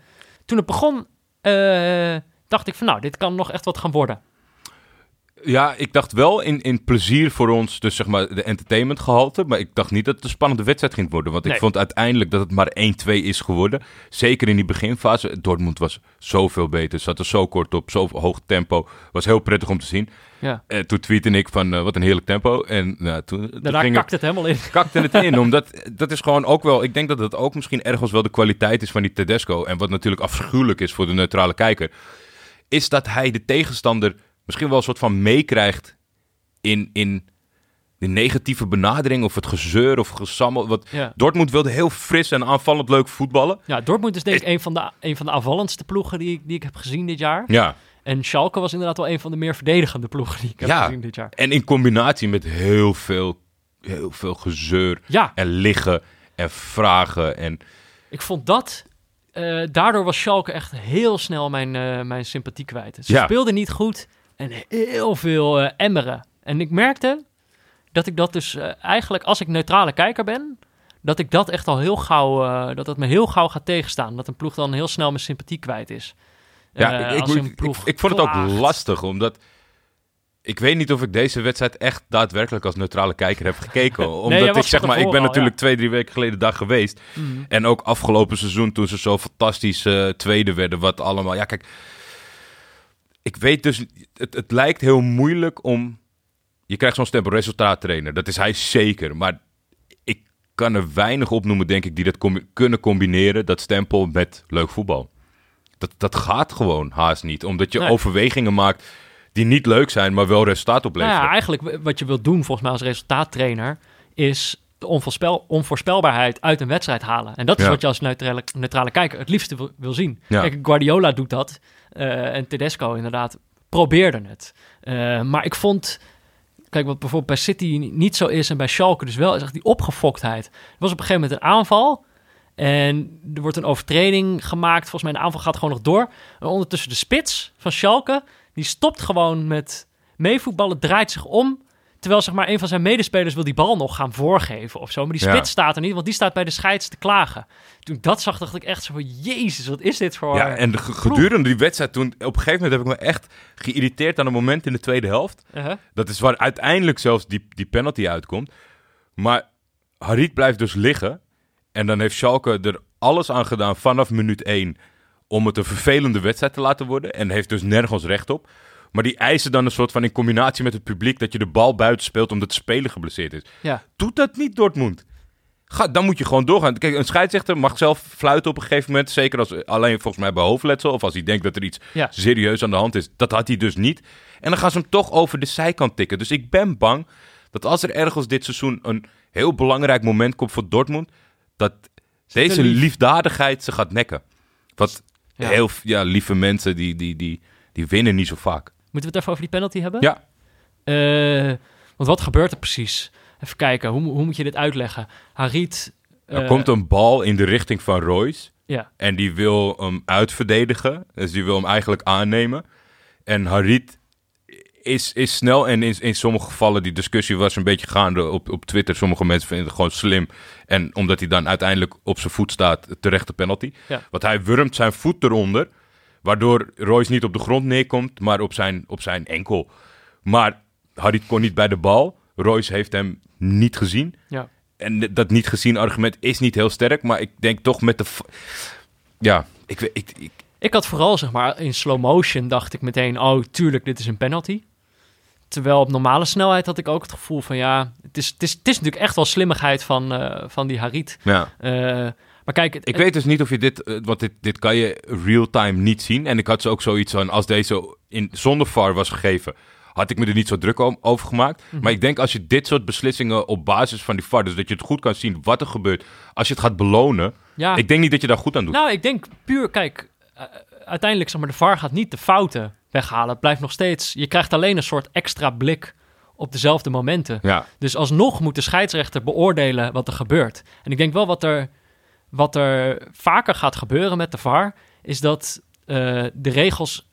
Toen het begon, eh, dacht ik van nou, dit kan nog echt wat gaan worden. Ja, ik dacht wel in, in plezier voor ons, dus zeg maar de entertainment gehalte. Maar ik dacht niet dat het een spannende wedstrijd ging worden. Want ik vond uiteindelijk dat het maar 1-2 is geworden. Zeker in die beginfase. Dortmund was zoveel beter. Zat er zo kort op, zo hoog tempo. Was heel prettig om te zien. Ja. Eh, toen tweette ik van, eh, wat een heerlijk tempo. En nou, toen, Daarna ging het, kakt het helemaal in. kakte het in. omdat dat is gewoon ook wel, ik denk dat het ook misschien ergens wel de kwaliteit is van die Tedesco. En wat natuurlijk afschuwelijk is voor de neutrale kijker. Is dat hij de tegenstander misschien wel een soort van meekrijgt in, in de negatieve benadering of het gezeur of gesammel. Wat Ja. Dortmund wilde heel fris en aanvallend leuk voetballen. Ja, Dortmund is denk ik een van de, een van de aanvallendste ploegen die, ik- die ik heb gezien dit jaar. Ja. En Schalke was inderdaad wel een van de meer verdedigende ploegen die ik heb Ja. gezien dit jaar. En in combinatie met heel veel, heel veel gezeur Ja, en liggen en vragen. En ik vond dat... eh, daardoor was Schalke echt heel snel mijn, eh, mijn sympathie kwijt. Ze Ja. speelden niet goed en heel veel eh, emmeren. En ik merkte dat ik dat dus eh, eigenlijk, als ik neutrale kijker ben... dat ik dat echt al heel gauw... eh, dat dat me heel gauw gaat tegenstaan. Dat een ploeg dan heel snel mijn sympathie kwijt is. Ja, ik, ik, ik, vond het ook lastig, omdat... Ik weet niet of ik deze wedstrijd echt daadwerkelijk als neutrale kijker heb gekeken. Omdat ik zeg maar, ik ben al, natuurlijk twee, drie weken geleden daar geweest. Mhm. En ook afgelopen seizoen toen ze zo fantastisch tweede werden. Wat allemaal... Ja, kijk. Ik weet dus... Het, het lijkt heel moeilijk om... Je krijgt zo'n stempel resultaattrainer. Dat is hij zeker. Maar ik kan er weinig opnoemen, denk ik, die dat kunnen combineren. Dat stempel met leuk voetbal. Dat, dat gaat gewoon haast niet. Omdat je Nee. overwegingen maakt die niet leuk zijn, maar wel resultaat Nou opleveren. ja, eigenlijk wat je wilt doen volgens mij als resultaattrainer... is de onvoorspel, onvoorspelbaarheid uit een wedstrijd halen. En dat is Ja. wat je als neutrale, neutrale kijker het liefste wil, wil zien. Ja. Kijk, Guardiola doet dat. eh, en Tedesco inderdaad probeerde het. Eh, maar ik vond... Kijk, wat bijvoorbeeld bij City ni- niet zo is en bij Schalke dus wel, is echt die opgefoktheid. Er was op een gegeven moment een aanval en er wordt een overtreding gemaakt. Volgens mij de aanval gaat gewoon nog door. En ondertussen de spits van Schalke, die stopt gewoon met meevoetballen, draait zich om. Terwijl zeg maar een van zijn medespelers wil die bal nog gaan voorgeven of zo. Maar die Ja. spits staat er niet, want die staat bij de scheids te klagen. Toen ik dat zag, dacht ik echt zo van... Jezus, wat is dit voor... Ja, en de, gedurende die wedstrijd toen... Op een gegeven moment heb ik me echt geïrriteerd aan een moment in de tweede helft. Uh-huh. Dat is waar uiteindelijk zelfs die, die penalty uitkomt. Maar Harit blijft dus liggen. En dan heeft Schalke er alles aan gedaan vanaf minuut 1 om het een vervelende wedstrijd te laten worden. En heeft dus nergens recht op. Maar die eisen dan een soort van in combinatie met het publiek dat je de bal buiten speelt omdat de speler geblesseerd is. Ja. Doet dat niet, Dortmund. Ga, dan moet je gewoon doorgaan. Kijk, een scheidsrechter mag zelf fluiten op een gegeven moment. Zeker als alleen volgens mij bij hoofdletsel. Of als hij denkt dat er iets Ja. serieus aan de hand is. Dat had hij dus niet. En dan gaan ze hem toch over de zijkant tikken. Dus ik ben bang dat als er ergens dit seizoen een heel belangrijk moment komt voor Dortmund. Dat deze lief. liefdadigheid ze gaat nekken. Wat Ja. heel ja, lieve mensen die, die, die, die winnen niet zo vaak. Moeten we het even over die penalty hebben? Ja, Eh, want wat gebeurt er precies? Even kijken, hoe, hoe moet je dit uitleggen? Harit... er eh, komt een bal in de richting van Royce. Ja, En die wil hem uitverdedigen. Dus die wil hem eigenlijk aannemen. En Harit is, is snel. En in, in sommige gevallen, die discussie was een beetje gaande op, op Twitter. Sommige mensen vinden het gewoon slim. En omdat hij dan uiteindelijk op zijn voet staat, terecht de penalty. Ja. Want hij wurmt zijn voet eronder. Waardoor Royce niet op de grond neerkomt, maar op zijn, op zijn enkel. Maar Harit kon niet bij de bal. Royce heeft hem niet gezien. ja. En dat niet gezien argument is niet heel sterk. Maar ik denk toch met de... Ja, ik, weet- ik, ik, Ik had vooral, zeg maar, in slow motion dacht ik meteen... Oh, tuurlijk, dit is een penalty. Terwijl op normale snelheid had ik ook het gevoel van... Ja, het is, het is, het is natuurlijk echt wel slimmigheid van, eh, van die Harit. ja. Eh, maar kijk, het, Ik weet dus niet of je dit, eh, want dit, dit kan je real-time niet zien. En ik had ze ook zoiets van, als deze in, zonder VAR was gegeven, had ik me er niet zo druk om- over gemaakt. Mhm. Maar ik denk als je dit soort beslissingen op basis van die VAR, dus dat je het goed kan zien wat er gebeurt, als je het gaat belonen, ja, ik denk niet dat je daar goed aan doet. Nou, ik denk puur, kijk, eh, uiteindelijk, zeg maar, de VAR gaat niet de fouten weghalen. Het blijft nog steeds, je krijgt alleen een soort extra blik op dezelfde momenten. ja, Dus alsnog moet de scheidsrechter beoordelen wat er gebeurt. En ik denk wel wat er, wat er vaker gaat gebeuren met de VAR, is dat eh, de regels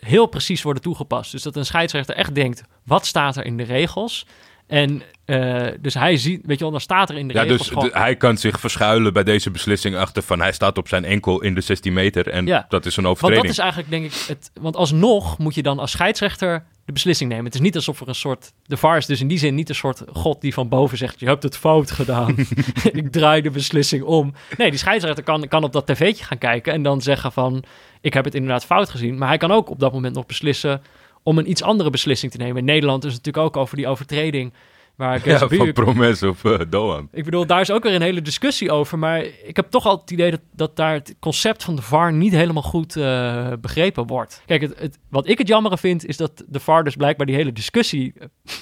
heel precies worden toegepast. Dus dat een scheidsrechter echt denkt, wat staat er in de regels? En eh, dus hij ziet, weet je wel, dan staat er in de Ja, regels dus gewoon- hij kan zich verschuilen bij deze beslissing achter van hij staat op zijn enkel in de 16 meter en Ja. dat is een Want overtreding. dat is eigenlijk, denk ik, het. Want alsnog moet je dan als scheidsrechter de beslissing nemen. Het is niet alsof er een soort. De VAR is dus in die zin niet een soort god die van boven zegt: Je hebt het fout gedaan. ik draai de beslissing om. Nee, die scheidsrechter kan, kan op dat tv'tje gaan kijken en dan zeggen: van... Ik heb het inderdaad fout gezien. Maar hij kan ook op dat moment nog beslissen om een iets andere beslissing te nemen. In Nederland is het natuurlijk ook over die overtreding. Waar ja, van Promes of eh, Doan. ik bedoel, daar is ook weer een hele discussie over. Maar ik heb toch al het idee dat, dat daar het concept van de VAR niet helemaal goed eh, begrepen wordt. Kijk, het, het, wat ik het jammere vind, is dat de VAR dus blijkbaar die hele discussie eh,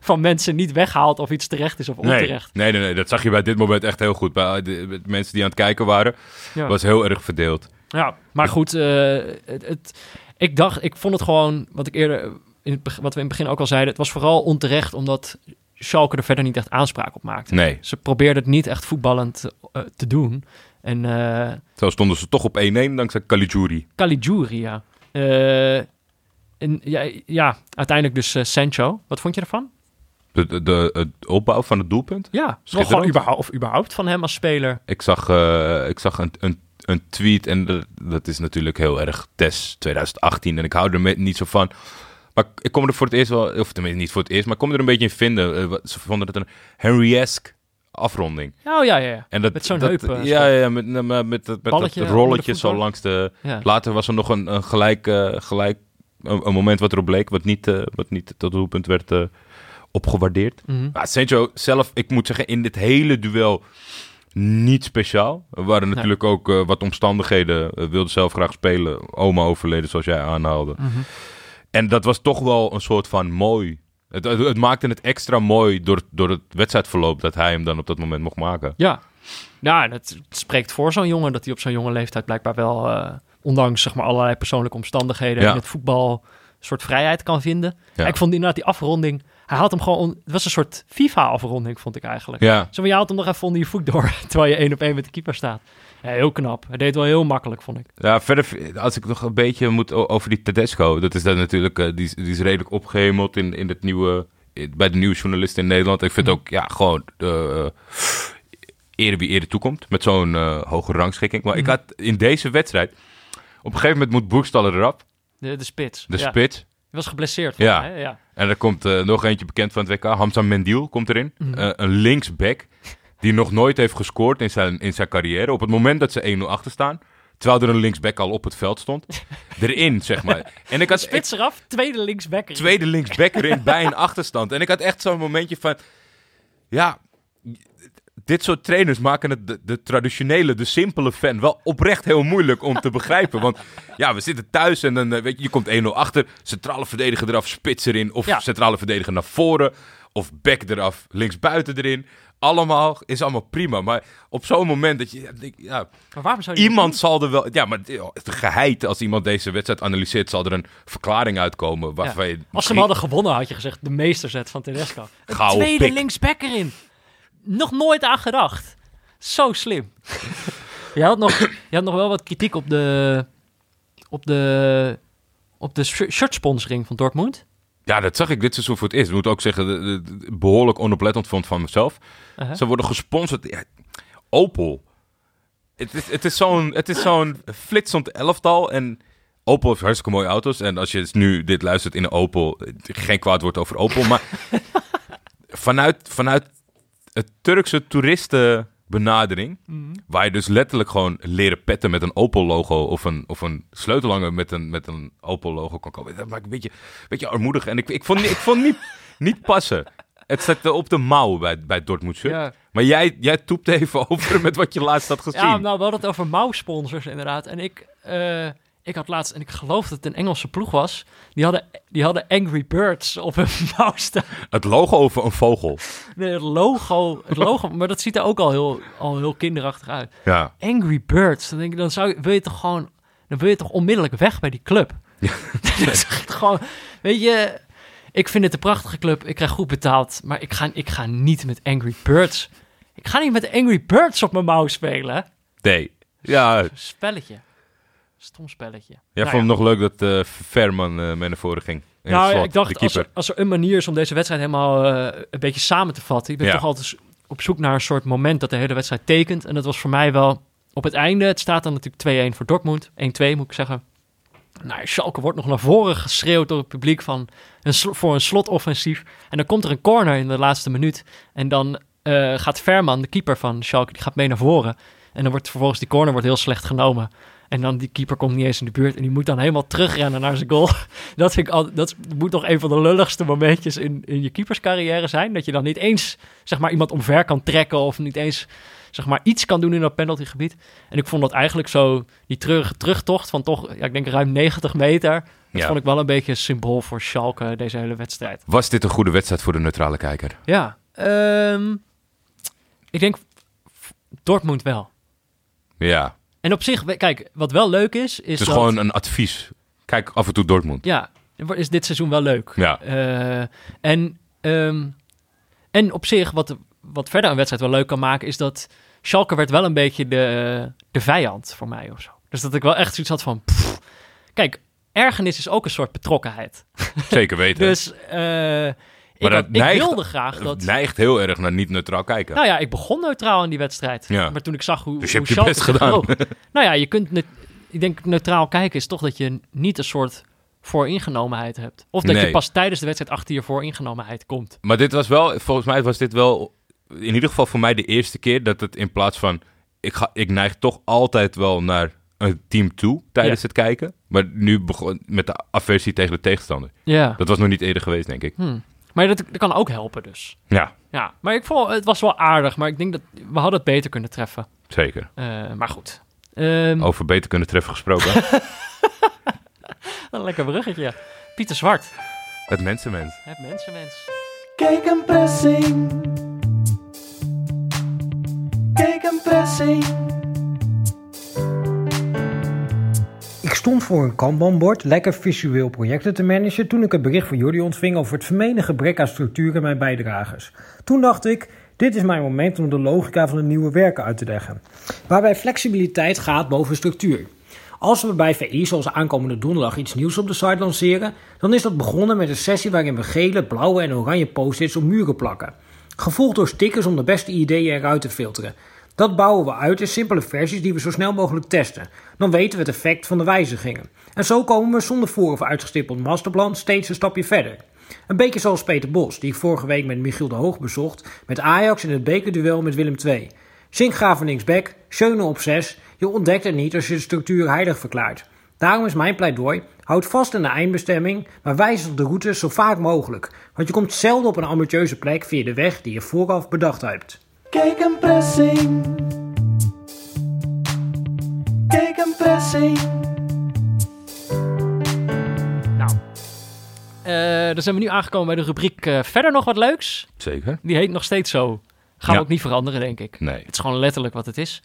van mensen niet weghaalt of iets terecht is of onterecht. nee, nee, nee, dat zag je bij dit moment echt heel goed. Bij de, de mensen die aan het kijken waren, Ja. was heel erg verdeeld. Ja, maar goed, het, het- ik dacht, ik vond het gewoon, wat ik eerder, in het, wat we in het begin ook al zeiden, het was vooral onterecht omdat Schalke er verder niet echt aanspraak op maakte. Nee, Ze probeerden het niet echt voetballend eh, te doen. En eh zo stonden ze toch op 1-1 dankzij Caligiuri. Caligiuri, ja. Eh, en ja, ja, uiteindelijk dus Sancho. Wat vond je ervan? De, de, de, het opbouw van het doelpunt. Ja, gewoon überhaupt, of überhaupt van hem als speler. Ik zag, ik zag een, een, een tweet en dat is natuurlijk heel erg TES 2018 en ik hou er niet zo van. Maar ik kom er voor het eerst wel, of tenminste niet voor het eerst, maar ik kom er een beetje in vinden. Eh, ze vonden het een Henry-esque afronding. Oh ja, ja, ja. En dat, Met zo'n heup, eh, ja, ja, met, met, met, met, dat- Balletje rolletje zo langs de... ja. Later was er nog een, een gelijk, eh, gelijk een, een moment wat erop bleek, wat niet, wat niet tot doelpunt werd opgewaardeerd. Mhm. Maar Sancho zelf, ik moet zeggen, in dit hele duel niet speciaal. Er waren Nee. natuurlijk ook wat omstandigheden. Wilde zelf graag spelen. Oma overleden, zoals jij aanhaalde. Mhm. En dat was toch wel een soort van mooi. Het, het, het maakte het extra mooi door, door het wedstrijdverloop dat hij hem dan op dat moment mocht maken. Ja. Ja, het spreekt voor zo'n jongen dat hij op zo'n jonge leeftijd blijkbaar wel, eh, ondanks zeg maar allerlei persoonlijke omstandigheden, Ja. in het voetbal een soort vrijheid kan vinden. Ja. Ik vond inderdaad die afronding, hij had hem gewoon, on- het was een soort FIFA-afronding, vond ik eigenlijk. Ja, Zo, je haalt hem nog even onder je voet door, terwijl je één op één met de keeper staat. Ja, heel knap. Hij deed wel heel makkelijk, vond ik. ja verder, als ik nog een beetje moet over die Tedesco. Dat is dan natuurlijk, eh, die, is- die is redelijk opgehemeld in, in het nieuwe, in- bij de nieuwe journalisten in Nederland. Ik vind ook, ja, gewoon uh, ere wie ere toekomt. Met zo'n eh, hoge rangschikking. Maar ik Mhm. had in deze wedstrijd, op een gegeven moment moet Boekstaller eraf. De, de spits. De ja. spits. Hij was geblesseerd. Ja. hè? ja. En er komt eh, nog eentje bekend van het WK. Hamza Mendiel komt erin. Mhm. Eh, een linksback die nog nooit heeft gescoord in zijn, in zijn carrière. Op het moment dat ze 1-0 achter staan. Terwijl er een linksback al op het veld stond. Erin, zeg maar. En ik had Spits eraf, tweede linksback. erin. tweede linksback erin bij een achterstand. En ik had echt zo'n momentje van... Ja, dit soort trainers maken het de, de traditionele, de simpele fan wel oprecht heel moeilijk om te begrijpen. Want ja, we zitten thuis en dan, eh, weet je, je komt 1-0 achter. Centrale verdediger eraf, spits erin. Of Ja. centrale verdediger naar voren. Of back eraf, linksbuiten erin. Allemaal, is allemaal prima. Maar op zo'n moment dat je... ja, Maar waarom zou je Iemand zal er wel. Ja, maar het geheid, als iemand deze wedstrijd analyseert, zal er een verklaring uitkomen. Waarvan je Als ze hem hadden gewonnen, had je gezegd de meesterzet van Tedesco. Een Gouden tweede pik. linksback erin. Nog nooit aan gedacht. Zo slim. je, had nog, je had nog wel wat kritiek op de, op de, op de sh- shirtsponsoring van Dortmund. Ja, dat zag ik dit seizoen voor het eerst. Ik moet ook zeggen, de, de- de- behoorlijk onoplettend vond van mezelf. Uh-huh. Ze worden gesponsord. Ja, Opel. Het is, het is zo'n het is zo'n flitsend elftal. En Opel heeft hartstikke mooie auto's. En als je dus nu dit luistert in een Opel, geen kwaad woord over Opel. Maar vanuit, vanuit het Turkse toeristenbenadering, Mhm. waar je dus letterlijk gewoon leren petten met een Opel-logo of een, of een sleutelhanger met een, met een Opel-logo kan komen. Dat maakt een beetje, een beetje armoedig. En ik, ik vond, niet- ik vond niet, niet passen. Het zat op de mouw bij, bij Dortmund shirt. Ja. Maar jij, jij toept even over met wat je laatst had gezien. ja, nou, we hadden het over mouwsponsors inderdaad. En ik, eh, ik had laatst, en ik geloof dat het een Engelse ploeg was, die hadden, die hadden Angry Birds op hun mouw staan. Het logo over een vogel. Nee, het logo, het logo, maar dat ziet er ook al heel, al heel kinderachtig uit. Ja. Angry Birds. Dan denk ik, dan zou wil je toch gewoon, dan wil je toch onmiddellijk weg bij die club. dat is echt gewoon, weet je, ik vind het een prachtige club. Ik krijg goed betaald, maar ik ga, ik ga niet met Angry Birds. Ik ga niet met Angry Birds op mijn mouw spelen. Nee. Ja, Spelletje. Stom spelletje. Jij Nou vond ja. het nog leuk dat eh Verman eh mee naar voren ging. In Nou, slot, ik dacht, de als er, als er een manier is om deze wedstrijd helemaal eh, een beetje samen te vatten. Ik ben Ja. toch altijd op zoek naar een soort moment dat de hele wedstrijd tekent. En dat was voor mij wel op het einde. Het staat dan natuurlijk 2-1 voor Dortmund. 1-2 moet ik zeggen. Nou, Schalke wordt nog naar voren geschreeuwd door het publiek van een voor een slotoffensief. En dan komt er een corner in de laatste minuut. En dan gaat Verman, de keeper van Schalke, die gaat mee naar voren. En dan wordt vervolgens die corner wordt heel slecht genomen. En dan die keeper komt niet eens in de buurt. En die moet dan helemaal terugrennen naar zijn goal. Dat, vind ik al, dat moet toch een van de lulligste momentjes in, in je keeperscarrière zijn. Dat je dan niet eens zeg maar, iemand omver kan trekken of niet eens zeg maar, iets kan doen in dat penaltygebied. En ik vond dat eigenlijk zo, die treurige terugtocht van toch, ja, ik denk ruim 90 meter. Dat Ja. vond ik wel een beetje een symbool voor Schalke, deze hele wedstrijd. Was dit een goede wedstrijd voor de neutrale kijker? Ja, ehm, ik denk Dortmund wel. Ja, En op zich, kijk, wat wel leuk is, is het is dat... gewoon een advies. Kijk af en toe Dortmund. Ja, is dit seizoen wel leuk. Ja, Eh, en, ehm, en op zich, wat, wat verder een wedstrijd wel leuk kan maken, is dat Schalke werd wel een beetje de, de vijand voor mij of zo. Dus dat ik wel echt zoiets had van, pff. kijk, ergernis is ook een soort betrokkenheid. zeker weten. Dus eh, ik, Maar had- dat ik neigt- wilde graag dat... Het neigt heel erg naar niet neutraal kijken. Nou ja, ik begon neutraal in die wedstrijd. Ja. Maar toen ik zag hoe, Dus je hoe hebt je best Schalke zich gedaan. nou ja, je kunt... Ik denk neutraal kijken is toch dat je niet een soort vooringenomenheid hebt. Of dat je pas tijdens de wedstrijd achter je vooringenomenheid komt. Maar dit was wel, volgens mij was dit wel in ieder geval voor mij de eerste keer dat het in plaats van. Ik, ga, ik neig toch altijd wel naar een team toe tijdens Ja. het kijken. Maar nu begon met de aversie tegen de tegenstander. Ja. Dat was nog niet eerder geweest, denk ik. Hm. Maar dat, dat kan ook helpen dus. Ja, Ja, maar ik vond het was wel aardig. Maar ik denk dat we hadden het beter kunnen treffen. zeker. Eh, maar goed. Ehm, Over beter kunnen treffen gesproken. Een lekker bruggetje. Pieter Zwart. het mensenmens. Het mensenmens. Kijk een pressing. Kijk een pressing. Stond voor een kanbanbord lekker visueel projecten te managen toen ik een bericht van jullie ontving over het vermeende gebrek aan structuur in mijn bijdragers. Toen dacht ik, dit is mijn moment om de logica van het nieuwe werken uit te leggen. Waarbij flexibiliteit gaat boven structuur. Als we bij VI zoals aankomende donderdag iets nieuws op de site lanceren, dan is dat begonnen met een sessie waarin we gele, blauwe en oranje post-its op muren plakken. Gevolgd door stickers om de beste ideeën eruit te filteren. Dat bouwen we uit in simpele versies die we zo snel mogelijk testen. Dan weten we het effect van de wijzigingen. En zo komen we zonder voor- of uitgestippeld masterplan steeds een stapje verder. Een beetje zoals Peter Bos, die ik vorige week met Michiel de Hoog bezocht, met Ajax in het bekerduel met Willem II. Zinkgraven linksback, Schöne op 6, je ontdekt het niet als je de structuur heilig verklaart. Daarom is mijn pleidooi, houd vast aan de eindbestemming, maar wijzig de route zo vaak mogelijk. Want je komt zelden op een ambitieuze plek via de weg die je vooraf bedacht hebt. Kijk een pressing. Kijk een pressing. Nou. Eh, dan zijn we nu aangekomen bij de rubriek eh, Verder nog wat leuks. Zeker. Die heet nog steeds zo. Gaan Ja. we ook niet veranderen, denk ik. Nee. Het is gewoon letterlijk wat het is.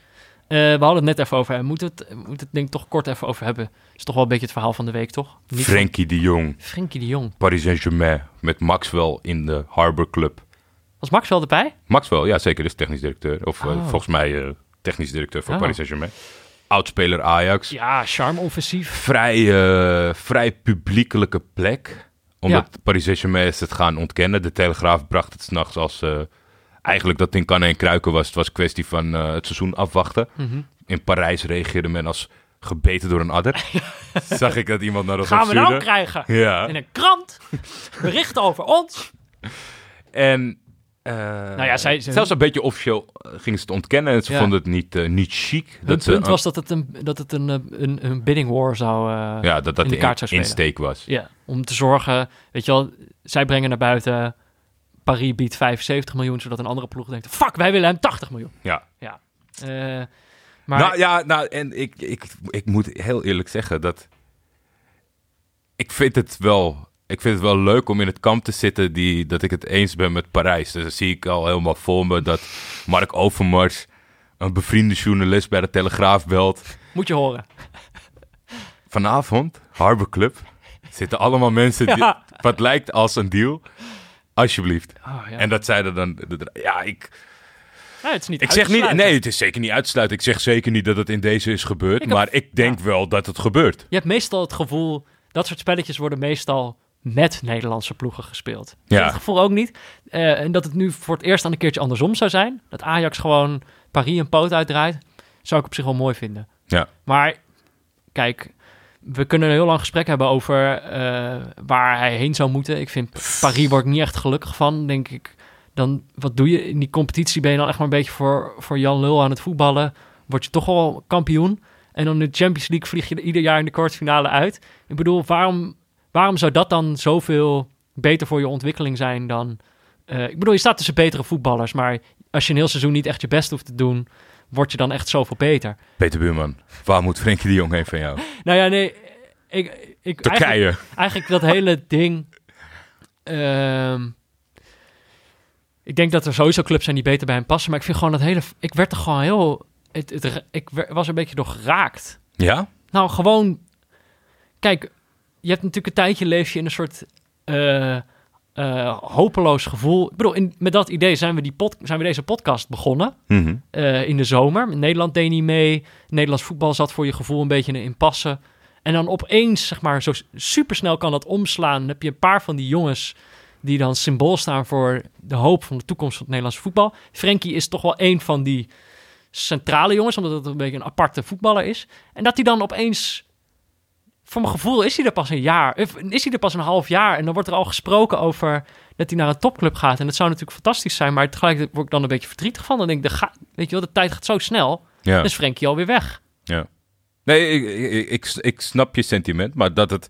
Eh, we hadden het net even over. We moeten het, we moeten het denk ik toch kort even over hebben. is toch wel een beetje het verhaal van de week, toch? Niet van- Frenkie de Jong, Frenkie de Jong. Paris Saint-Germain, met Maxwell in de Harbor Club. Was Max wel erbij? Maxwell, ja zeker, is technisch directeur. Of eh, Oh. volgens mij eh, technisch directeur van Oh. Paris Saint-Germain. Oudspeler Ajax. Ja, charme-offensief. Vrij, eh, vrij publiekelijke plek. Omdat Paris Saint-Germain is het gaan ontkennen. De Telegraaf bracht het s'nachts als... eigenlijk dat in kannen en kruiken was. Het was kwestie van het seizoen afwachten. Mhm. In Parijs reageerde men als gebeten door een adder. Zag ik dat iemand naar ons Gaan we nou krijgen? Ja. In een krant. Berichten over ons. En eh, Nou ja, zij- ze- zelfs een beetje officieel eh, gingen ze het ontkennen. En ze Ja. vonden het niet, eh, niet chic. Het punt was dat het een, dat het een, een, een bidding war zou... ja, dat dat in de kaart zou in- spelen. insteek was. Ja, om te zorgen, weet je wel, zij brengen naar buiten, Paris biedt 75 miljoen, zodat een andere ploeg denkt, fuck, wij willen hem 80 miljoen. Ja. Ja. Maar Nou ja, nou, en ik, ik, ik moet heel eerlijk zeggen dat ik vind het wel, ik vind het wel leuk om in het kamp te zitten die, dat ik het eens ben met Parijs. Dus dan zie ik al helemaal voor me dat Mark Overmars, een bevriende journalist bij de Telegraaf, belt. moet je horen. Vanavond, Harbor Club, zitten allemaal mensen die, Ja. wat lijkt als een deal. Alsjeblieft. Oh, ja. En dat zeiden dan, ja, ik, Ja, het is niet Ik zeg niet, nee, het is zeker niet uitsluiten. Ik zeg zeker niet dat het in deze is gebeurd. Ik heb- maar ik denk wel dat het gebeurt. Je hebt meestal het gevoel, dat soort spelletjes worden meestal met Nederlandse ploegen gespeeld. Ja. het gevoel ook niet. Eh, en dat het nu voor het eerst aan een keertje andersom zou zijn. Dat Ajax gewoon Paris een poot uitdraait. Zou ik op zich wel mooi vinden. Ja. Maar kijk, we kunnen een heel lang gesprek hebben over eh, waar hij heen zou moeten. Ik vind Paris word ik niet echt gelukkig van, denk ik. Dan, wat doe je in die competitie? Ben je dan echt maar een beetje voor, voor Jan Lul aan het voetballen? Word je toch wel kampioen? En dan in de Champions League vlieg je er ieder jaar in de kwartfinale uit. Ik bedoel, waarom, waarom zou dat dan zoveel beter voor je ontwikkeling zijn dan... eh, ik bedoel, je staat tussen betere voetballers, maar als je een heel seizoen niet echt je best hoeft te doen, word je dan echt zoveel beter. Peter Buurman, waar moet Frenkie de Jong heen van jou? Nou ja, nee, ik... ik eigenlijk, Turkije. eigenlijk dat hele ding... ehm, ik denk dat er sowieso clubs zijn die beter bij hem passen, maar ik vind gewoon dat hele... Ik werd er gewoon heel... Het, het, ik was een beetje door geraakt. Ja? Nou, gewoon... Kijk, je hebt natuurlijk een tijdje leef je in een soort eh, eh, hopeloos gevoel. Ik bedoel, in, met dat idee zijn we, die pod, zijn we deze podcast begonnen Mhm. eh, in de zomer. Nederland deed niet mee. Nederlands voetbal zat voor je gevoel een beetje in een impasse. En dan opeens, zeg maar, zo supersnel kan dat omslaan. Dan heb je een paar van die jongens die dan symbool staan voor de hoop van de toekomst van het Nederlandse voetbal. Frenkie is toch wel een van die centrale jongens, omdat het een beetje een aparte voetballer is. En dat hij dan opeens, voor mijn gevoel, is hij er pas een jaar, is hij er pas een half jaar. En dan wordt er al gesproken over dat hij naar een topclub gaat. En dat zou natuurlijk fantastisch zijn, maar tegelijkertijd word ik dan een beetje verdrietig van. Dan denk ik, de ga, weet je wel, de tijd gaat zo snel. Ja. Dan is Frenkie alweer weg. ja. Nee, ik, ik, ik, ik snap je sentiment, maar dat het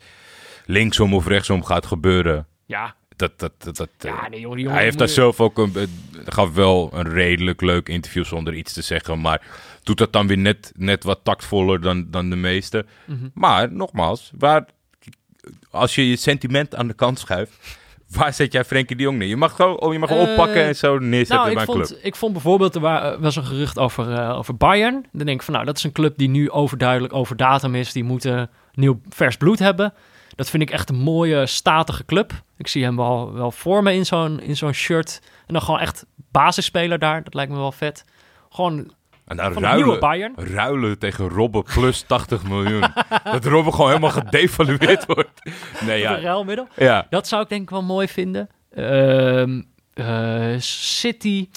linksom of rechtsom gaat gebeuren, Ja, dat... dat, dat, dat, eh, ja nee, jongen, die jongen hij heeft daar zelf ook een, eh, gaf wel een redelijk leuk interview zonder iets te zeggen, maar doet dat dan weer net, net wat tactvoller dan, dan de meeste. Mhm. Maar nogmaals, waar, als je je sentiment aan de kant schuift, waar zet jij Frenkie de Jong neer? Je mag gewoon, oh, je mag gewoon Eh, oppakken en zo neerzetten Nou, bij ik een club. vond, ik vond bijvoorbeeld, er wa- was een gerucht over, eh, over Bayern. Dan denk ik van, nou, dat is een club die nu overduidelijk over datum is. Die moeten nieuw vers bloed hebben. Dat vind ik echt een mooie, statige club. Ik zie hem wel, wel voor me in zo'n, in zo'n shirt. En dan gewoon echt basisspeler daar. Dat lijkt me wel vet. Gewoon En nieuwe ruilen, Bayern. ruilen tegen Robben plus 80 miljoen. dat Robben gewoon helemaal gedevalueerd wordt. Nee, Een ja. ruilmiddel. ja. Dat zou ik denk ik wel mooi vinden. Ehm, eh, City,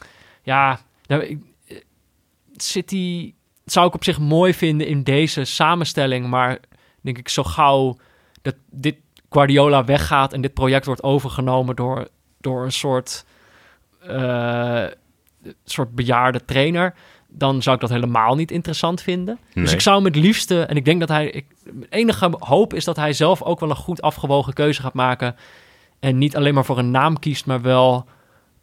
ja, nou, ik- eh, City zou ik op zich mooi vinden in deze samenstelling, maar denk ik zo gauw dat dit Guardiola weggaat en dit project wordt overgenomen door, door een soort, eh, soort bejaarde trainer, dan zou ik dat helemaal niet interessant vinden. Dus ik zou hem het liefste, en ik denk dat hij, ik, mijn enige hoop is dat hij zelf ook wel een goed afgewogen keuze gaat maken. En niet alleen maar voor een naam kiest, maar wel,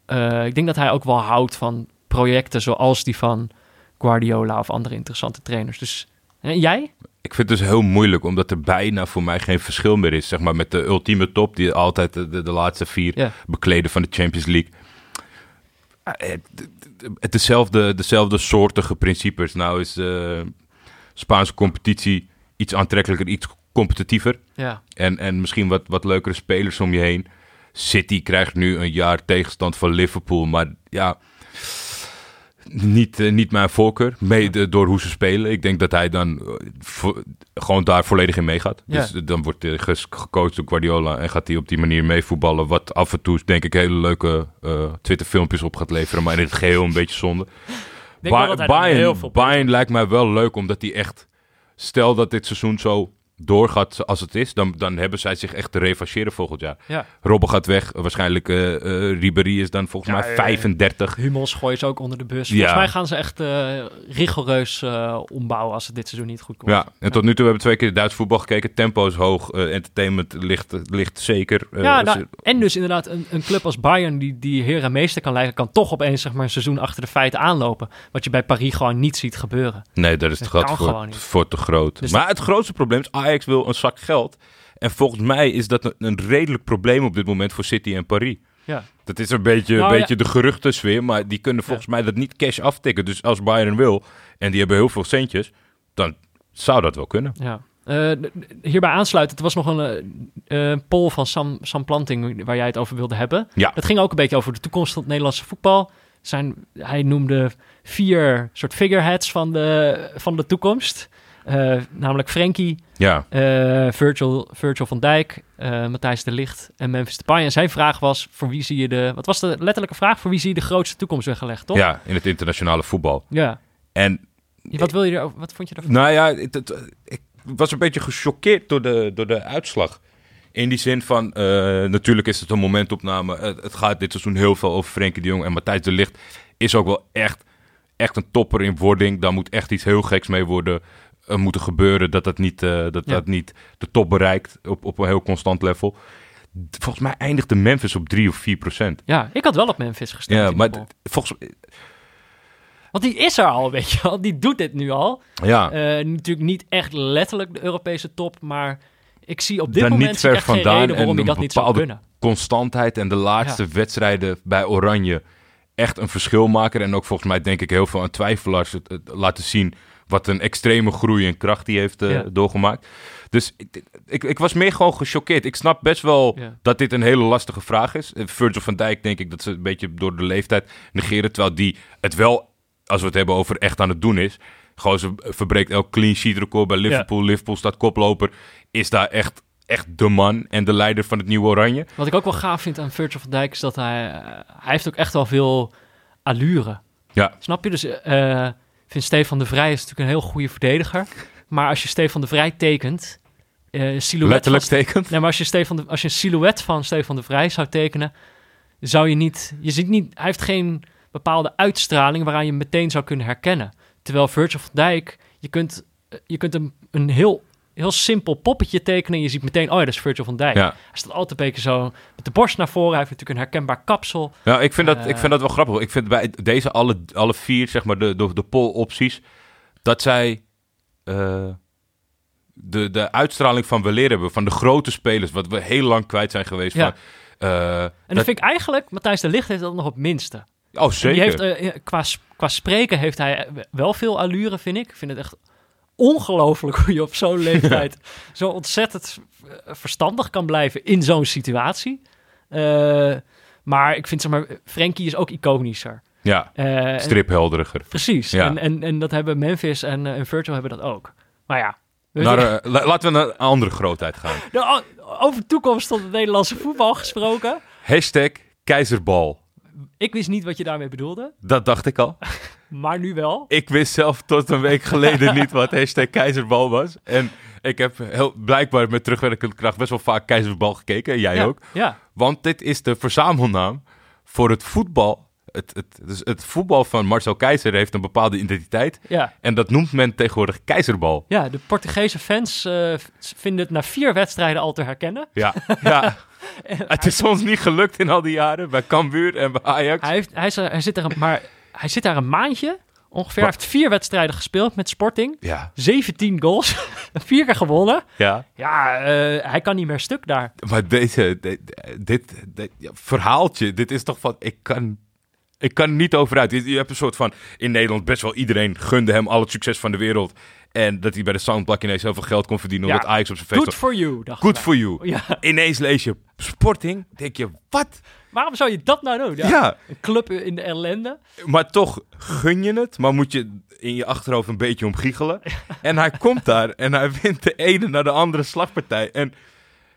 eh, ik denk dat hij ook wel houdt van projecten zoals die van Guardiola of andere interessante trainers. Dus, en jij? Ik vind het dus heel moeilijk, omdat er bijna voor mij geen verschil meer is. Zeg maar met de ultieme top, die altijd de, de, de laatste vier bekleden van de Champions League. Ah, Het, het, dezelfde, dezelfde soortige principes. Nou is de Spaanse competitie iets aantrekkelijker, iets competitiever. Ja. En, en misschien wat, wat leukere spelers om je heen. City krijgt nu een jaar tegenstand van Liverpool. Maar ja, niet, eh, niet mijn voorkeur. Mede door hoe ze spelen. Ik denk dat hij dan eh, vo- gewoon daar volledig in meegaat. Ja. Dus dan wordt hij gecoacht door Guardiola. En gaat hij op die manier meevoetballen. Wat af en toe denk ik hele leuke eh Twitter-filmpjes op gaat leveren. Maar in het geheel een beetje zonde. Ba- er Bayern, Bayern lijkt mij wel leuk, omdat hij echt... Stel dat dit seizoen zo doorgaat als het is, dan, dan hebben zij zich echt te revancheren volgend jaar. Ja. Robben gaat weg, waarschijnlijk eh eh Ribéry is dan volgens Ja, mij ja, ja. 35. Hummels gooien ze ook onder de bus. Ja. Volgens mij gaan ze echt eh, rigoureus eh, ombouwen als het dit seizoen niet goed komt. Ja, en tot nu toe hebben we twee keer Duits voetbal gekeken. Tempo is hoog, eh, entertainment ligt, ligt zeker. eh, Ja, nou, en dus inderdaad een, een club als Bayern die, die heer en meester kan lijken, kan toch opeens zeg maar, een seizoen achter de feiten aanlopen. Wat je bij Paris gewoon niet ziet gebeuren. nee, dat is dat het gat voor te groot. Dus maar het grootste probleem is, Ajax wil een zak geld. En volgens mij is dat een, redelijk probleem op dit moment voor City en Paris. Ja. Dat is een beetje, Nou, een ja. beetje de geruchtensfeer, maar die kunnen volgens mij dat niet cash aftikken. Dus als Bayern wil, en die hebben heel veel centjes, dan zou dat wel kunnen. Ja. Eh, hierbij aansluitend, er was nog een eh, eh, poll van Sam, Sam Planting waar jij het over wilde hebben. Ja. Dat ging ook een beetje over de toekomst van het Nederlandse voetbal. zijn, hij noemde vier soort figureheads van de, van de toekomst. Eh, namelijk Frenkie, Ja, eh, Virgil, Virgil van Dijk, eh, Matthijs de Ligt en Memphis Depay. En zijn vraag was, voor wie zie je de... Wat was de letterlijke vraag? Voor wie zie je de grootste toekomst weggelegd, toch? ja, in het internationale voetbal. Ja. En Wat, wil je erover, wat vond je ervan? Nou ja, het, het- ik was een beetje gechoqueerd door de, door de uitslag. In die zin van, natuurlijk is het een momentopname. Het, het gaat dit seizoen heel veel over Frenkie de Jong. En Matthijs de Ligt is ook wel echt, echt een topper in wording. Daar moet echt iets heel geks mee worden moeten gebeuren. Dat dat niet, eh, dat, Ja. dat niet de top bereikt op, op een heel constant level. Volgens mij eindigde Memphis op 3 of 4 procent. Ja, ik had wel op Memphis gestemd. Ja, maar volgens Want die is er al, weet je wel. Die doet dit nu al. ja, Eh, natuurlijk niet echt letterlijk de Europese top, maar ik zie op dit Daar moment niet ver echt geen vandaan reden waarom en hij dat niet zou kunnen. constantheid en de laatste wedstrijden bij Oranje echt een verschil maken. En ook volgens mij denk ik heel veel aan twijfelaars het, het laten zien wat een extreme groei en kracht die heeft eh, Ja. doorgemaakt. Dus ik, ik, ik was meer gewoon gechoqueerd. Ik snap best wel Ja. dat dit een hele lastige vraag is. Eh, Virgil van Dijk denk ik dat ze een beetje door de leeftijd negeren. Terwijl die het wel, als we het hebben over echt aan het doen is. Gewoon ze verbreekt elk clean sheet record bij Liverpool. Liverpool staat koploper. Is daar echt, echt de man en de leider van het nieuwe Oranje. Wat ik ook wel gaaf vind aan Virgil van Dijk is dat hij, eh, hij heeft ook echt wel veel allure. Ja, Snap je? Dus vind Stefan de Vrij is natuurlijk een heel goede verdediger. Maar als je Stefan de Vrij tekent, eh silhouet letterlijk van, tekent. Nee, maar als je, Stefan de, als je een silhouet van Stefan de Vrij zou tekenen, zou je niet... Je ziet niet... Hij heeft geen bepaalde uitstraling waaraan je hem meteen zou kunnen herkennen. Terwijl Virgil van Dijk, je kunt, eh, je kunt een, een heel, heel simpel poppetje tekenen en je ziet meteen, oh ja, dat is Virgil van Dijk. Ja. Hij staat altijd een beetje zo met de borst naar voren. Hij heeft natuurlijk een herkenbaar kapsel. Nou, ik vind, dat, ik Eh. vind dat wel grappig. Ik vind bij deze alle, alle vier, zeg maar, de, de, de poll-opties, dat zij eh, de, de uitstraling van weleer hebben, van de grote spelers, wat we heel lang kwijt zijn geweest. Ja. Van, eh, En dat- dat vind ik eigenlijk, Matthijs de Licht heeft dat nog het minste. oh, En zeker. Die heeft, ja, qua, qua spreken heeft hij wel veel allure, vind ik. Ik vind het echt ongelooflijk hoe je op zo'n leeftijd zo ontzettend eh, verstandig kan blijven in zo'n situatie. Eh, maar ik vind, zeg maar, Frenkie is ook iconischer. ja, en- striphelderiger. precies. Ja. En, en, en dat hebben Memphis en, en Virgil hebben dat ook. Maar ja. Naar, la- laten we naar een andere grootheid gaan. over de toekomst van het Nederlandse voetbal gesproken. Hashtag keizerbal. Ik wist niet wat je daarmee bedoelde, Dat dacht ik al. maar nu wel. Ik wist zelf tot een week geleden niet wat hashtag keizerbal was. En ik heb heel, blijkbaar met terugwerkende kracht best wel vaak keizerbal gekeken. En jij ja, ook. Ja, Want dit is de verzamelnaam voor het voetbal. Het, het, dus het voetbal van Marcel Keizer heeft een bepaalde identiteit. ja. En dat noemt men tegenwoordig keizerbal. Ja, de Portugese fans eh, vinden het na vier wedstrijden al te herkennen. Ja, ja. het is ons niet gelukt in al die jaren. Bij Cambuur en bij Ajax. Hij, heeft, hij, is hij, zit er maar hij zit daar een maandje ongeveer. Wat? heeft vier wedstrijden gespeeld met Sporting. Ja, 17 goals. vier keer gewonnen. ja. Ja, eh, hij kan niet meer stuk daar. Maar deze, dit, dit, dit- ja, verhaaltje, dit is toch van, ik kan, ik kan er niet over uit. Je, hebt een soort van, in Nederland best wel iedereen gunde hem al het succes van de wereld. En dat hij bij de Soundplak ineens heel veel geld kon verdienen, Ja. omdat Ajax op zijn feest Good for you, dacht Good for you. Ja, Ineens lees je Sporting, denk je, wat? Waarom zou je dat nou doen? Ja, Ja. Een club in de ellende. Maar toch gun je het, maar moet je in je achterhoofd een beetje omgiegelen. En hij komt daar en hij wint de ene naar de andere slagpartij. En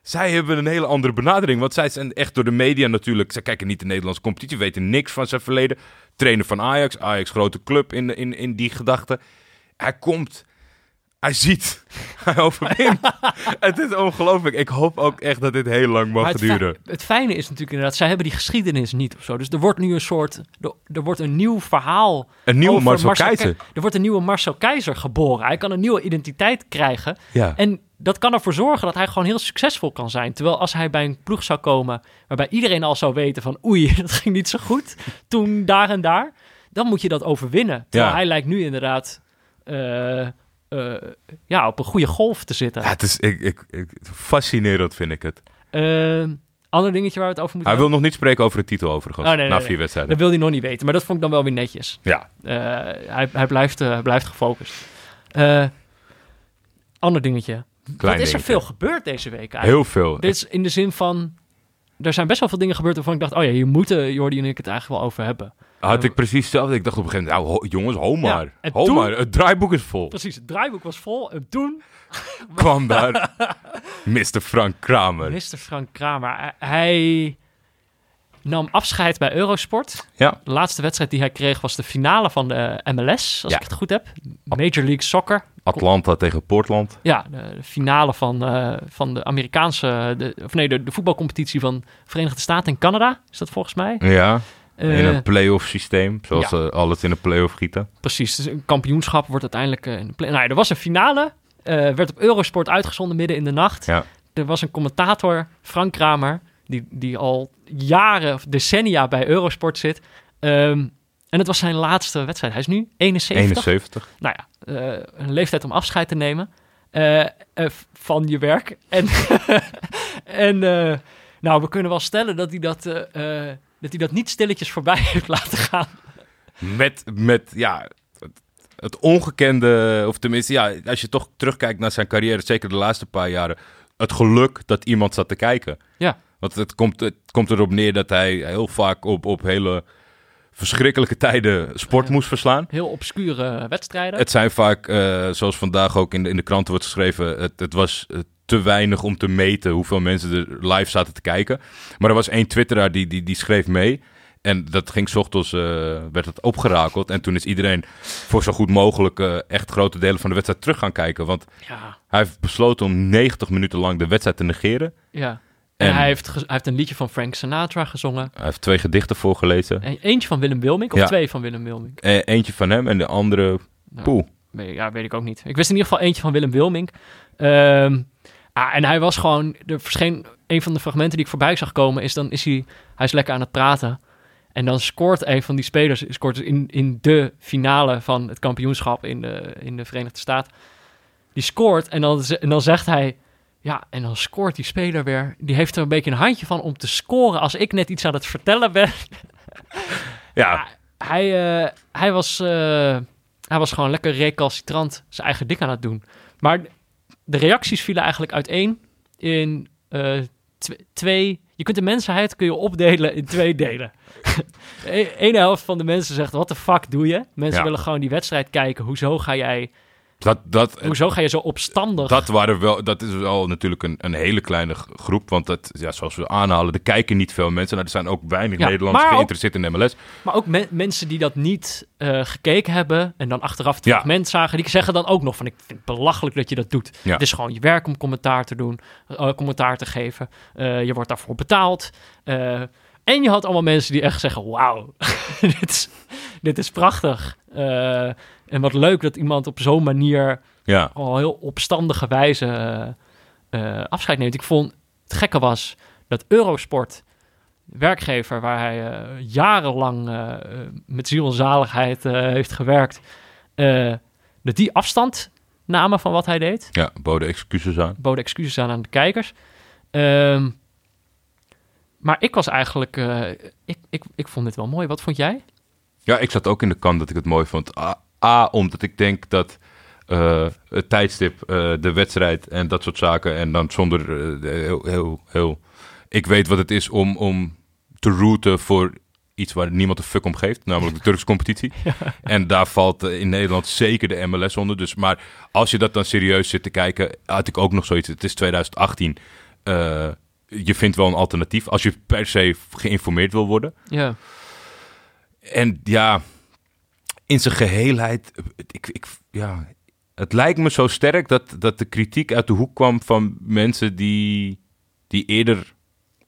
zij hebben een hele andere benadering. Want zij zijn echt door de media natuurlijk. Zij kijken niet de Nederlandse competitie, weten niks van zijn verleden. Trainer van Ajax, Ajax grote club in, in, in die gedachte. Hij komt, hij ziet, hij overwint. het is ongelooflijk. Ik hoop ook echt dat dit heel lang mag het, duren. fi- het fijne is natuurlijk inderdaad, zij hebben die geschiedenis niet of zo. Dus er wordt nu een soort, er, er wordt een nieuw verhaal Een nieuwe over Marcel Ke- Keizer. er wordt een nieuwe Marcel Keizer geboren. Hij kan een nieuwe identiteit krijgen. Ja. En dat kan ervoor zorgen dat hij gewoon heel succesvol kan zijn. Terwijl als hij bij een ploeg zou komen waarbij iedereen al zou weten van oei, dat ging niet zo goed toen daar en daar. Dan moet je dat overwinnen. Terwijl Ja. hij lijkt nu inderdaad eh, eh, ja, op een goede golf te zitten. Ja, het is ik, ik, ik, fascinerend vind ik het. Eh, ander dingetje waar we het over moeten Hij wil nog niet spreken over de titel overigens. Oh, nee, nee, na nee. vier wedstrijden. Dat wil hij nog niet weten, maar dat vond ik dan wel weer netjes. Ja. Eh, hij, hij, blijft, blijft gefocust. Ander dingetje. Klein Wat is er veel gebeurd deze week eigenlijk? Heel veel. Dit is in de zin van... Er zijn best wel veel dingen gebeurd waarvan ik dacht... Oh ja, hier moeten Jordi en ik het eigenlijk wel over hebben. Had ik precies hetzelfde. Ik dacht op een gegeven moment, nou, ho- jongens, ho maar. en ho toen- maar, het draaiboek is vol. Precies, het draaiboek was vol en toen Kwam daar Mr. Frank Kramer. Mr. Frank Kramer. hij- nam afscheid bij Eurosport. Ja, De laatste wedstrijd die hij kreeg was de finale van de MLS, als Ja. ik het goed heb. Major League Soccer. Atlanta tegen Portland. Ja, de, de finale van, eh, van de Amerikaanse, de, of nee, de, de voetbalcompetitie van Verenigde Staten en Canada, is dat volgens mij. Ja, in Eh, een play-off systeem. Zoals ja. ze alles in een play-off gieten. Precies, dus een kampioenschap wordt uiteindelijk... eh, in de play- nou, ja, er was een finale, eh, werd op Eurosport uitgezonden midden in de nacht. Ja. Er was een commentator, Frank Kramer, die, die al jaren of decennia bij Eurosport zit. Ehm, en het was zijn laatste wedstrijd. Hij is nu 71. 71. Nou ja, eh, een leeftijd om afscheid te nemen eh, eh, van je werk. En, en eh, nou, we kunnen wel stellen dat hij dat, eh, eh, dat, hij dat niet stilletjes voorbij heeft laten gaan. Met, met ja, het, het ongekende, of tenminste, ja, als je toch terugkijkt naar zijn carrière, zeker de laatste paar jaren, het geluk dat iemand zat te kijken. Ja. Want het komt, het komt erop neer dat hij heel vaak op, op hele verschrikkelijke tijden sport moest verslaan. Heel obscure wedstrijden. Het zijn vaak, eh, zoals vandaag ook in de, in de kranten wordt geschreven, het, het was te weinig om te meten hoeveel mensen er live zaten te kijken. Maar er was één twitteraar die, die, die schreef mee. En dat ging 's ochtends, eh, werd het opgerakeld. En toen is iedereen voor zo goed mogelijk eh, echt grote delen van de wedstrijd terug gaan kijken. Want ja, hij heeft besloten om 90 minuten lang de wedstrijd te negeren. ja. En, En- hij, heeft hij heeft een liedje van Frank Sinatra gezongen. Hij heeft twee gedichten voorgelezen. En eentje van Willem Wilmink, of Ja. twee van Willem Wilmink. Eh, eentje van hem en de andere... Nou, Poeh. Weet, ja, weet ik ook niet. Ik wist in ieder geval eentje van Willem Wilmink. Ehm, ah, en hij was gewoon... Er verscheen een van de fragmenten die ik voorbij zag komen... is dan is hij... Hij is lekker aan het praten. En dan scoort een van die spelers... scoort in, in de finale van het kampioenschap in de, in de Verenigde Staten. Die scoort en dan, en dan zegt hij... Ja, en dan scoort die speler weer. Die heeft er een beetje een handje van om te scoren... als ik net iets aan het vertellen ben. Ja, hij, eh, hij, was, eh, hij was gewoon lekker recalcitrant zijn eigen dik aan het doen. Maar de reacties vielen eigenlijk uiteen in eh, tw- twee... Je kunt de mensheid kun je opdelen in twee delen. Eén helft van de mensen zegt, wat de fuck doe je? Mensen Ja. willen gewoon die wedstrijd kijken. Hoezo ga jij, dat, dat, hoezo ga je zo opstandig? Dat, waren wel, dat is wel natuurlijk een, een hele kleine groep. Want dat, ja, zoals we aanhalen, er kijken niet veel mensen. Nou, er zijn ook weinig Ja, Nederlanders ook- geïnteresseerd in MLS. Maar ook me- mensen die dat niet eh, gekeken hebben en dan achteraf het Ja. fragment zagen, die zeggen dan ook nog van ik vind het belachelijk dat je dat doet. Ja. Het is gewoon je werk om commentaar te doen, eh, commentaar te geven. Eh, je wordt daarvoor betaald. En je had allemaal mensen die echt zeggen, wauw, dit, is, dit is prachtig. En wat leuk dat iemand op zo'n manier Ja, al heel opstandige wijze eh, eh, afscheid neemt. Ik vond het gekke was dat Eurosport, werkgever waar hij eh, jarenlang met ziel en zaligheid heeft gewerkt, dat die afstand namen van wat hij deed. ja, boden excuses aan. Boden excuses aan aan de kijkers. Ehm, maar ik was eigenlijk, ik, ik, ik vond dit wel mooi. Wat vond jij? Ja, ik zat ook in de kant dat ik het mooi vond. A, A, omdat ik denk dat eh, het tijdstip, eh, de wedstrijd en dat soort zaken... en dan zonder eh, de- heel, heel, heel... Ik weet wat het is om, om te routen voor iets waar niemand een fuck om geeft. Namelijk de Turkse competitie. En daar valt in Nederland zeker de MLS onder. Dus, maar als je dat dan serieus zit te kijken... had ik ook nog zoiets. Het is 2018. Eh, je vindt wel een alternatief als je per se geïnformeerd wil worden. Ja, En ja, in zijn geheelheid, ik, ik, ja, het lijkt me zo sterk dat, dat de kritiek uit de hoek kwam van mensen die, die eerder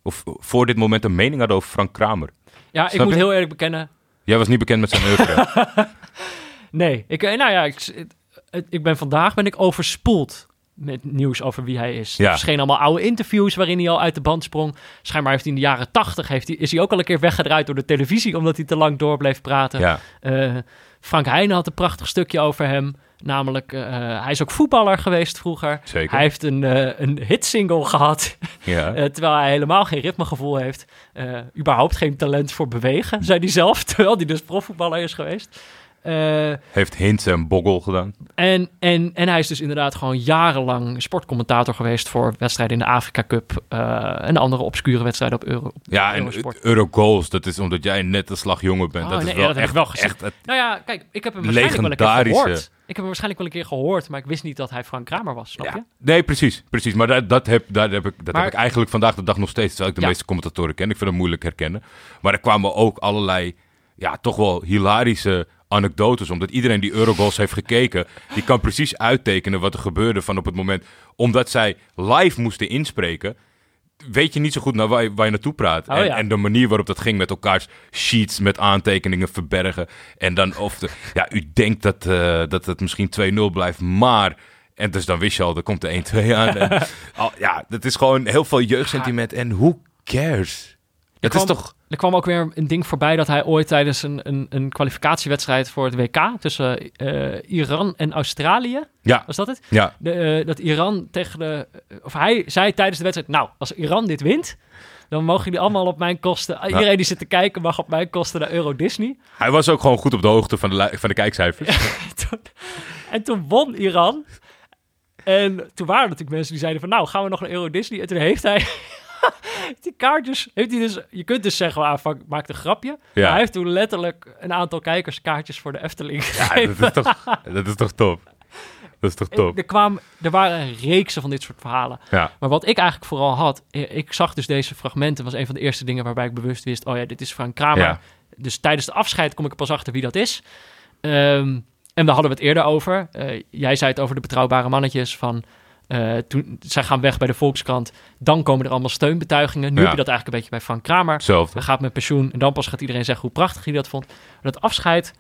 of voor dit moment een mening hadden over Frank Kramer. ja ik moet je? heel eerlijk bekennen, Jij was niet bekend met zijn oeuvre. Nee, ik, eh, nou ja, ik, ik ben vandaag ben ik overspoeld met nieuws over wie hij is. Ja. Er verschenen allemaal oude interviews waarin hij al uit de band sprong. Schijnbaar heeft hij in de jaren tachtig heeft hij, is hij ook al een keer weggedraaid door de televisie omdat hij te lang door bleef praten. ja, Eh, Frank Heijnen had een prachtig stukje over hem. Namelijk, eh, hij is ook voetballer geweest vroeger. zeker. Hij heeft een, eh een hitsingle gehad, ja. terwijl hij helemaal geen ritmegevoel heeft. Überhaupt geen talent voor bewegen, zei hij zelf, terwijl hij dus profvoetballer is geweest. Eh, Heeft Hintz en Boggel gedaan. en, en, en hij is dus inderdaad gewoon jarenlang sportcommentator geweest voor wedstrijden in de Afrika Cup eh, en andere obscure wedstrijden op Euro. op Ja, en. Eurogoals, dat is omdat jij net een slag jonger bent. Oh, dat is wel ja, dat echt, wel echt het- Nou ja, kijk, ik heb hem waarschijnlijk wel een keer gehoord. Ik heb hem waarschijnlijk wel een keer gehoord, maar ik wist niet dat hij Frank Kramer was, snap je? Nee, precies. precies. Maar dat, dat, heb, daar heb ik, dat Maar- heb ik eigenlijk vandaag de dag nog steeds. Terwijl ik de Ja. meeste commentatoren ken. Ik vind het moeilijk herkennen. Maar er kwamen ook allerlei, ja, toch wel hilarische anekdotes. Omdat iedereen die Eurogoals heeft gekeken, die kan precies uittekenen wat er gebeurde van op het moment. Omdat zij live moesten inspreken, weet je niet zo goed naar waar je, waar je naartoe praat. Oh, en, ja. en de manier waarop dat ging met elkaars sheets met aantekeningen verbergen. En dan of de, ja, u denkt dat, eh, dat het misschien 2-0 blijft, maar... En dus dan wist je al, er komt de 1-2 aan. En, al, ja, dat is gewoon heel veel jeugdsentiment. En who cares? Het kwam- is toch... Er kwam ook weer een ding voorbij dat hij ooit tijdens een, een, een kwalificatiewedstrijd voor het WK tussen eh, Iran en Australië, Ja, was dat het? ja, De, eh, dat Iran tegen de. Of hij zei tijdens de wedstrijd: Nou, als Iran dit wint. Dan mogen jullie allemaal op mijn kosten. Iedereen die zit te kijken mag op mijn kosten naar Euro Disney. hij was ook gewoon goed op de hoogte van de, van de kijkcijfers. Toen- en toen won Iran. En toen waren er natuurlijk mensen die zeiden van... Nou, gaan we nog naar Euro Disney? En toen heeft hij... die kaartjes... Heeft hij dus, je kunt dus zeggen, ah, fuck, maak een grapje. Ja. Maar hij heeft toen letterlijk een aantal kijkerskaartjes voor de Efteling Ja, dat is toch, dat is toch top? Dat is toch top? Er, kwam, er waren reeksen van dit soort verhalen. Ja, Maar wat ik eigenlijk vooral had, eh, ik zag dus deze fragmenten, was een van de eerste dingen waarbij ik bewust wist, oh ja, dit is Frank Kramer. Ja. Dus tijdens de afscheid kom ik er pas achter wie dat is. Ehm, en daar hadden we het eerder over. Eh, jij zei het over de betrouwbare mannetjes van, eh, toen, zij gaan weg bij de Volkskrant, dan komen er allemaal steunbetuigingen. Nu Ja. heb je dat eigenlijk een beetje bij Frank Kramer. hetzelfde. Hij gaat met pensioen en dan pas gaat iedereen zeggen hoe prachtig hij dat vond. Dat afscheid,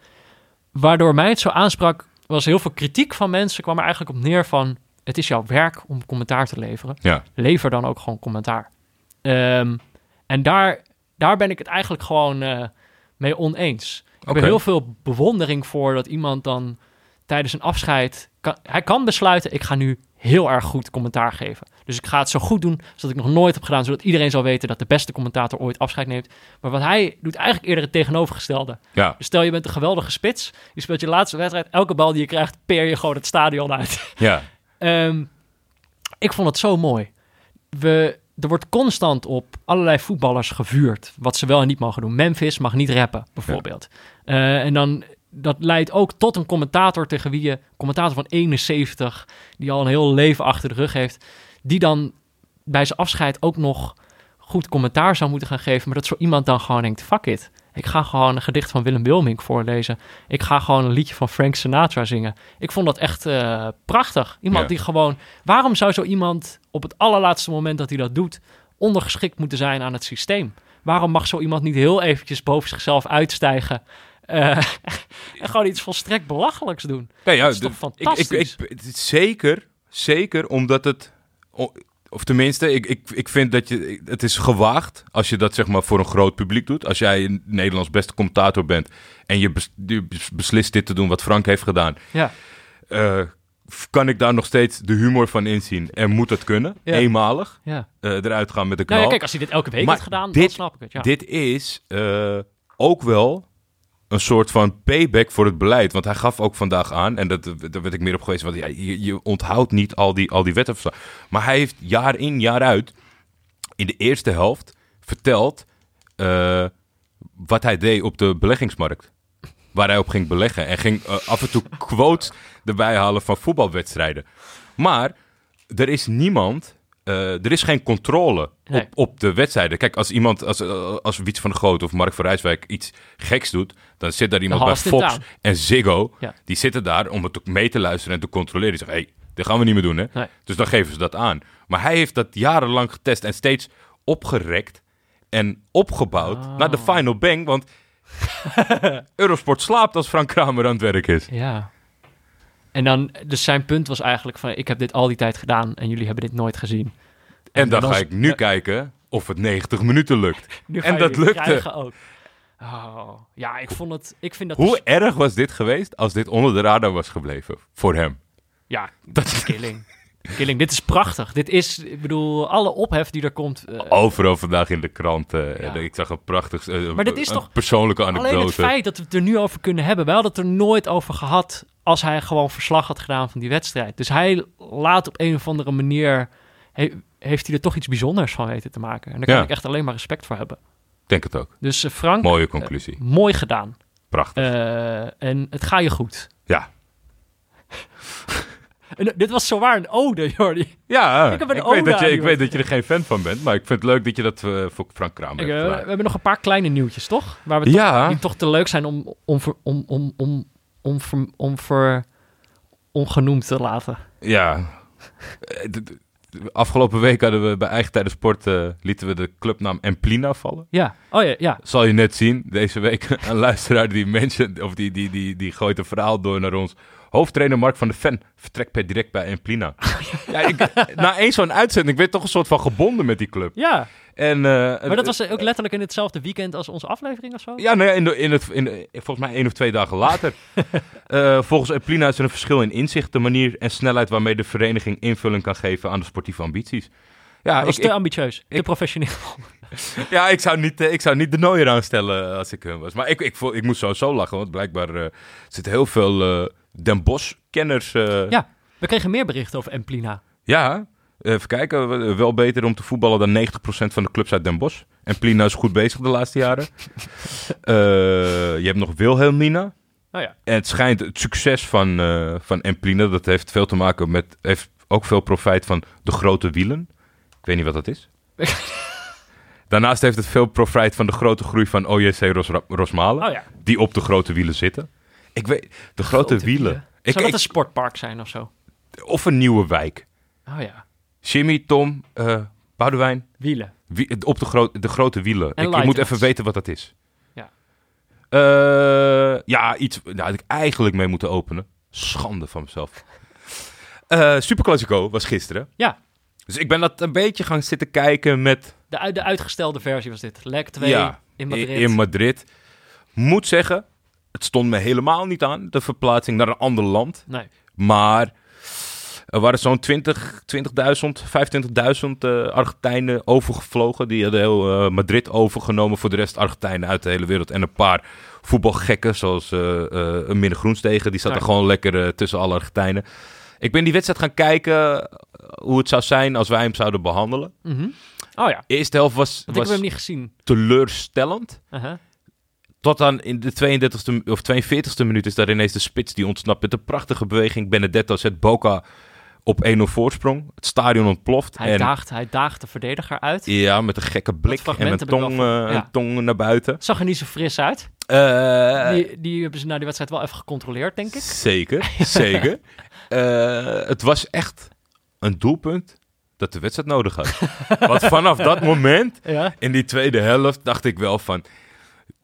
waardoor mij het zo aansprak, was heel veel kritiek van mensen, kwam er eigenlijk op neer van, het is jouw werk om commentaar te leveren. Ja, Lever dan ook gewoon commentaar. Ehm, en daar, daar ben ik het eigenlijk gewoon eh, mee oneens. Ik heb heel veel bewondering voor dat iemand dan tijdens een afscheid... Kan, hij kan besluiten, ik ga nu heel erg goed commentaar geven. Dus ik ga het zo goed doen als dat ik nog nooit heb gedaan... zodat iedereen zal weten dat de beste commentator ooit afscheid neemt. Maar wat hij doet eigenlijk eerder het tegenovergestelde. ja, Dus stel je bent een geweldige spits, je speelt je laatste wedstrijd... elke bal die je krijgt, peer je gewoon het stadion uit. ja. Ehm, ik vond het zo mooi. We, er wordt constant op allerlei voetballers gevuurd. Wat ze wel en niet mogen doen. Memphis mag niet rappen, bijvoorbeeld. Eh, en dan, dat leidt ook tot een commentator tegen wie je... commentator van 71, die al een heel leven achter de rug heeft... die dan bij zijn afscheid ook nog goed commentaar zou moeten gaan geven... maar dat zo iemand dan gewoon denkt, fuck it. Ik ga gewoon een gedicht van Willem Wilmink voorlezen. Ik ga gewoon een liedje van Frank Sinatra zingen. Ik vond dat echt eh, prachtig. Iemand Ja. die gewoon... Waarom zou zo iemand op het allerlaatste moment dat hij dat doet... ondergeschikt moeten zijn aan het systeem? Waarom mag zo iemand niet heel eventjes boven zichzelf uitstijgen... eh, en gewoon iets volstrekt belachelijks doen? Nee, ja, Dat is toch fantastisch? Ik, ik, ik, zeker, zeker omdat het... Of tenminste, ik, ik, ik vind dat je... Het is gewaagd als je dat zeg maar voor een groot publiek doet. Als jij een Nederlands beste commentator bent... en je, bes- je beslist dit te doen wat Frank heeft gedaan... Ja, eh, kan ik daar nog steeds de humor van inzien. En moet dat kunnen, Ja. eenmalig, ja. eh, eruit gaan met de knal. Nou ja, kijk, als hij dit elke week Maar had gedaan, dit- dan snap ik het. Ja. Dit is ook wel een soort van payback voor het beleid. Want hij gaf ook vandaag aan, en dat, daar werd ik meer op geweest, want ja, je, je onthoudt niet al die, al die wetten. Maar hij heeft jaar in, jaar uit, in de eerste helft, verteld eh, wat hij deed op de beleggingsmarkt. Waar hij op ging beleggen. En ging eh, af en toe quotes erbij halen van voetbalwedstrijden. Maar er is niemand, eh, er is geen controle Nee. op, op de wedstrijden. Kijk, als iemand, als, eh, als Wiets van der Groot of Mark van Rijswijk iets geks doet, dan zit daar iemand bij Fox en Ziggo. Ja. Die zitten daar om het ook mee te luisteren en te controleren. Die zeggen, hé, hey, dit gaan we niet meer doen, hè? Nee. Dus dan geven ze dat aan. Maar hij heeft dat jarenlang getest en steeds opgerekt en opgebouwd Oh. naar de final bang. Want Eurosport slaapt als Frank Kramer aan het werk is. Ja. En dan, dus zijn punt was eigenlijk van, ik heb dit al die tijd gedaan en jullie hebben dit nooit gezien. En dan dan ga ik nu kijken of het 90 minuten lukt. En dat lukte. ook. Oh, ja, ik vond het, ik vind dat... Hoe erg was dit geweest als dit onder de radar was gebleven voor hem? Ja, dat is killing. Killing, dit is prachtig. Dit is, ik bedoel, alle ophef die er komt. eh, Overal vandaag in de krant. eh, Ja. Ik zag een prachtig... eh, Maar dit is toch persoonlijke alleen het anekdote. feit dat we het er nu over kunnen hebben. We hadden het er nooit over gehad als hij gewoon verslag had gedaan van die wedstrijd. Dus hij laat op een of andere manier... he- heeft hij er toch iets bijzonders van weten te maken. En daar kan Ja. ik echt alleen maar respect voor hebben. Denk het ook. Dus Frank, Mooie conclusie. mooi gedaan. Prachtig. En het ga je goed. ja. En, eh, dit was zowaar een ode, Jordi. Ja, Ik heb een ik, ode weet, dat je, ik die weet dat je er geen fan van bent. Maar ik vind het leuk dat je dat eh, voor Frank Kramer Ik, hebt eh, we gedaan. hebben nog een paar kleine nieuwtjes, toch? Waar we toch- Ja. die toch te leuk zijn om, om, om, om, om, om, om, ver- ongenoemd te laten. Ja. Eh, Afgelopen week hadden we bij Eigen Tijden Sport... eh, lieten we de clubnaam Emplina vallen. Ja, oh ja, ja. Zal je net zien, deze week een luisteraar die mensen, of die, die, die, die gooit een verhaal door naar ons. Hoofdtrainer Mark van de Ven vertrekt per direct bij Emplina. ja, ik, na één zo'n uitzending werd ik toch een soort van gebonden met die club. Ja, En, eh, maar dat was ook letterlijk in hetzelfde weekend als onze aflevering of zo? Ja, ja, in de, in het, in volgens mij één of twee dagen later. Eh, volgens Emplina is er een verschil in inzicht, de manier en snelheid waarmee de vereniging invulling kan geven aan de sportieve ambities. Ja, dat was ik, te ik, ambitieus, te ik- professioneel. ja ik, zou niet, eh, ik zou niet de nooier aanstellen als ik hun was. Maar ik, ik, vo- ik moest sowieso lachen, want blijkbaar eh zitten heel veel eh Den Bosch-kenners. eh, Ja, we kregen meer berichten over Emplina. Ja, even kijken. Wel beter om te voetballen dan 90% van de clubs uit Den Bosch. En Plina is goed bezig de laatste jaren. Eh, je hebt nog Wilhelmina. Oh ja, En het schijnt het succes van, eh van Emplina, dat heeft veel te maken met, heeft ook veel profijt van de grote wielen. Ik weet niet wat dat is. Daarnaast heeft het veel profijt van de grote groei van OJC Ros Rosmalen, oh ja. die op de grote wielen zitten. Ik weet, de grote, wielen. Ik, Zou dat ik- een sportpark zijn of zo? of een nieuwe wijk. Oh ja, Jimmy, Tom, eh Boudewijn, wielen. wie, op de, gro de grote wielen. Ik, ik moet even weten wat dat is. Ja. Eh, ja, iets nou, had ik eigenlijk mee moeten openen. Schande van mezelf. Superclassico was gisteren. Ja, Dus ik ben dat een beetje gaan zitten kijken met... de, de uitgestelde versie was dit. Lek 2 ja, in Madrid. In Madrid. Moet zeggen, het stond me helemaal niet aan, de verplaatsing naar een ander land. nee, Maar er waren zo'n 20, 20.000, 25.000 eh, Argentijnen overgevlogen. Die hadden heel eh, Madrid overgenomen. Voor de rest Argentijnen uit de hele wereld. En een paar voetbalgekken, zoals eh eh een Minne Groenstegen. Die zat Ja. er gewoon lekker tussen alle Argentijnen. Ik ben die wedstrijd gaan kijken eh, hoe het zou zijn als wij hem zouden behandelen. Mhm. Oh ja, De eerste helft was, was hem niet gezien. teleurstellend. Uh-huh. Tot dan in de 32e of 42e minuut is daar ineens de spits die ontsnapt met een prachtige beweging. Benedetto zet Boca op 1-0 voorsprong. Het stadion ontploft. Hij, en daagt, hij daagt de verdediger uit. ja, met een gekke blik en een tong, ja. een tong naar buiten. Zag er niet zo fris uit. Eh, Die, die hebben ze na die wedstrijd wel even gecontroleerd, denk ik. Zeker, zeker. Eh, het was echt een doelpunt dat de wedstrijd nodig had. Want vanaf dat moment Ja. in die tweede helft dacht ik wel van...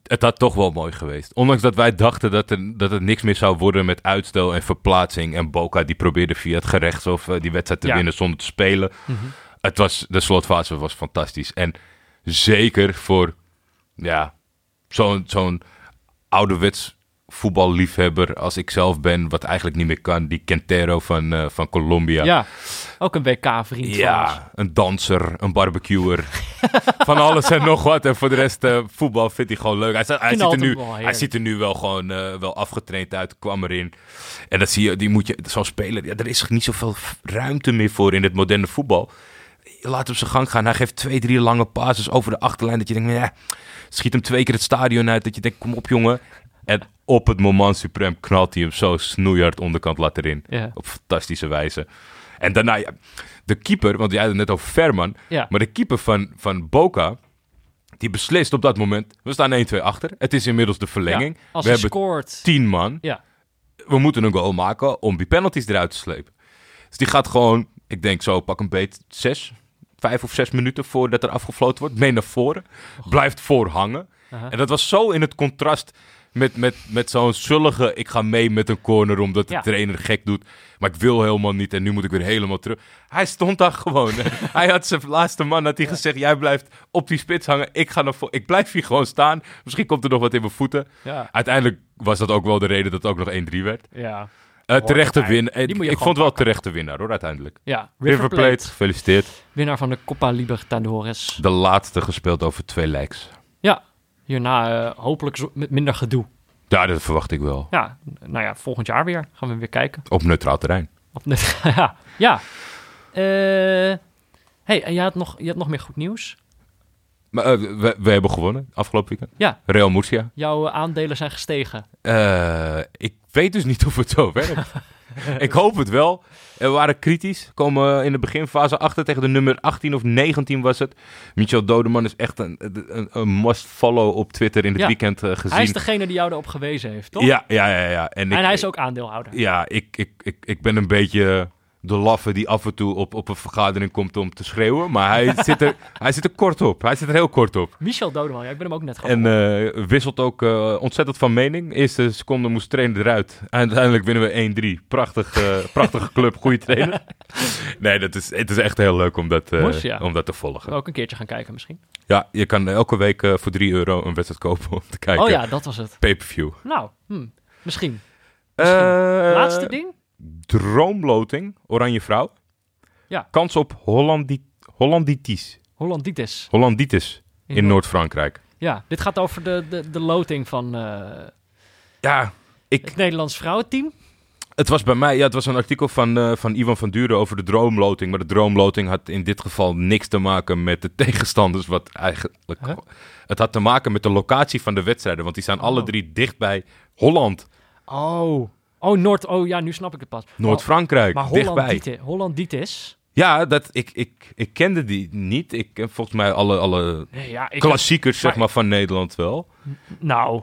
Het had toch wel mooi geweest. Ondanks dat wij dachten dat, er, dat het niks meer zou worden met uitstel en verplaatsing. En Boca die probeerde via het gerechtshof eh, die wedstrijd te Ja. winnen zonder te spelen. Mhm. Het was, de slotfase was fantastisch. En zeker voor ja, zo'n zo'n ouderwets voetballiefhebber als ik zelf ben, wat eigenlijk niet meer kan. Die Quintero van, eh, van Colombia. Ja. ook een WK-vriend. Ja, een danser, een barbecuer. van alles en nog wat. En voor de rest, eh, voetbal vindt hij gewoon leuk. Hij, hij, ziet, er nu, wel, hij ziet er nu wel gewoon eh, wel afgetraind uit. Kwam erin. En dat zie je, die moet je, zo'n speler, ja, er is niet zoveel ruimte meer voor in het moderne voetbal. Laat hem zijn gang gaan. Hij geeft twee, drie lange passes over de achterlijn. Dat je denkt, ja, schiet hem twee keer het stadion uit. Dat je denkt, kom op jongen. En op het moment suprem knalt hij hem zo snoeihard onderkant laat erin. Ja. Op fantastische wijze. En daarna, ja, de keeper, want jij had het net over Verman. Ja. Maar de keeper van, van Boca, die beslist op dat moment. We staan 1-2 achter. Het is inmiddels de verlenging. Als we hebben scoort. 10 man. Ja. We moeten een goal maken om die penalties eruit te slepen. Dus die gaat gewoon, ik denk zo, pak een beet, zes, vijf of zes minuten voordat er afgefloten wordt, mee naar voren. Blijft voor hangen. En dat was zo in het contrast met, met, met zo'n zullige, ik ga mee met een corner omdat de Ja. trainer gek doet. Maar ik wil helemaal niet en nu moet ik weer helemaal terug. Hij stond daar gewoon. hij had zijn laatste man had hij gezegd, jij blijft op die spits hangen. Ik, ga naar vo- ik blijf hier gewoon staan. Misschien komt er nog wat in mijn voeten. Ja. Uiteindelijk was dat ook wel de reden dat het ook nog 1-3 werd. Ja. Eh, terechte win. eh, Ik vond wel terechte winnaar hoor, uiteindelijk. Ja, River Plate, gefeliciteerd. winnaar van de Copa Libertadores. De laatste gespeeld over twee lijks. Ja, hierna eh, hopelijk met minder gedoe. Ja, dat verwacht ik wel. Ja, nou ja, volgend jaar weer gaan we weer kijken. Op neutraal terrein. Of net, ja. ja. Eh, hey, en je had, nog, je had nog meer goed nieuws. Maar eh, we, we hebben gewonnen afgelopen weekend. Ja, Real Murcia. jouw aandelen zijn gestegen. Ik weet dus niet of het zo werkt. ik hoop het wel. We waren kritisch. Komen in de beginfase achter tegen de nummer 18 of 19 was het. Michel Dodeman is echt een, een, een must-follow op Twitter in het Ja. weekend eh, gezien. Hij is degene die jou erop gewezen heeft, toch? Ja, ja, ja. ja. En, ik, En hij is ook aandeelhouder. Ja, ik, ik, ik, ik ben een beetje de laffe die af en toe op, op een vergadering komt om te schreeuwen. Maar hij zit, er, hij zit er kort op. Hij zit er heel kort op. Michel Dodeman, ja, ik ben hem ook net En gevolgd. eh, wisselt ook eh, ontzettend van mening. Eerste seconde moest trainer eruit. En uiteindelijk winnen we 1-3. Prachtig, eh, prachtige club, goede trainer. Nee, dat is, het is echt heel leuk om dat, Moest, ja. om dat te volgen. ook een keertje gaan kijken misschien. Ja, je kan elke week voor 3 euro een wedstrijd kopen om te kijken. Oh ja, dat was het. Pay-per-view. Nou, hm, misschien. Eh, Laatste ding? Droomloting, Oranje Vrouw. Ja. Kans op Hollandi Hollanditis. Hollanditis. Hollanditis in, In Noord-Frankrijk. Ja, dit gaat over de, de, de loting van eh, Ja, ik, het Nederlands vrouwenteam. het was bij mij, ja, het was een artikel van, eh, van Ivan van Duren over de droomloting. Maar de droomloting had in dit geval niks te maken met de tegenstanders. Wat eigenlijk, Huh? het had te maken met de locatie van de wedstrijden. Want die staan alle Oh. drie dicht bij Holland, Oh. Oh, Noord. Oh ja, nu snap ik het pas. Noord-Frankrijk, Maar dichtbij. Hollanditis, Hollanditis. Ja, dat, ik, ik, ik kende die niet. Ik ken volgens mij alle, alle Nee, ja, ik klassiekers zeg maar- maar, van Nederland wel. Nou,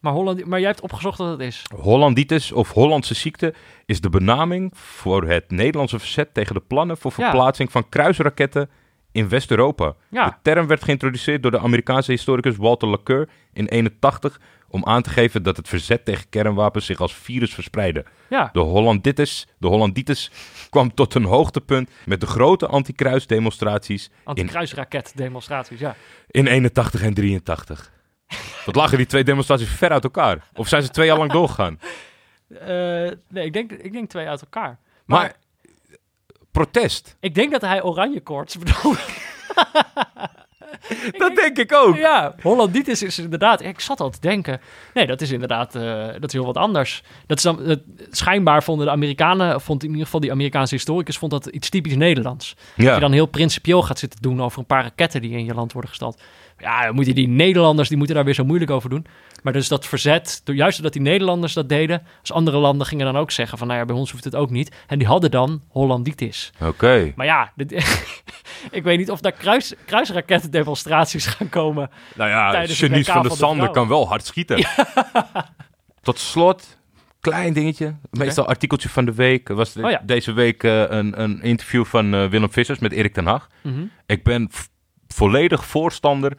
maar, Holland, maar jij hebt opgezocht wat het is. Hollanditis of Hollandse ziekte is de benaming voor het Nederlandse verzet tegen de plannen voor Ja. verplaatsing van kruisraketten in West-Europa. Ja. De term werd geïntroduceerd door de Amerikaanse historicus Walter Lacour in 81 om aan te geven dat het verzet tegen kernwapens zich als virus verspreidde. Ja, De Hollanditis, de Hollanditis kwam tot een hoogtepunt met de grote anti-kruisdemonstraties anti-kruisraket-demonstraties, ja. in 81 en 83. Wat lagen die twee demonstraties ver uit elkaar? Of zijn ze twee jaar lang doorgegaan? Eh, nee, ik denk, ik denk twee uit elkaar. Maar, Maar protest. ik denk dat hij oranje koorts bedoelt. Dat denk ik ook. ja, Hollanditis is inderdaad... Ik zat al te denken. Nee, dat is inderdaad eh, dat is heel wat anders. Dat is dan, schijnbaar vonden de Amerikanen... Vond in ieder geval die Amerikaanse historicus... Vond dat iets typisch Nederlands. Dat je dan heel principieel gaat zitten doen... over een paar raketten die in je land worden gestald. Ja, dan moeten die Nederlanders... die moeten daar weer zo moeilijk over doen. Maar dus dat verzet... Juist doordat die Nederlanders dat deden... als andere landen gingen dan ook zeggen van... nou ja, bij ons hoeft het ook niet. En die hadden dan Hollanditis. Oké. Maar ja, dit, ik weet niet of daar kruis, kruisrakettendemonstraties gaan komen. Nou ja, Janice WK van van de Sander kan wel hard schieten. Tot slot, klein dingetje. Meestal artikeltje van de week. Was de- Oh ja. deze week eh, een, een interview van eh, Willem Vissers met Erik ten Hag. Mhm. Ik ben volledig voorstander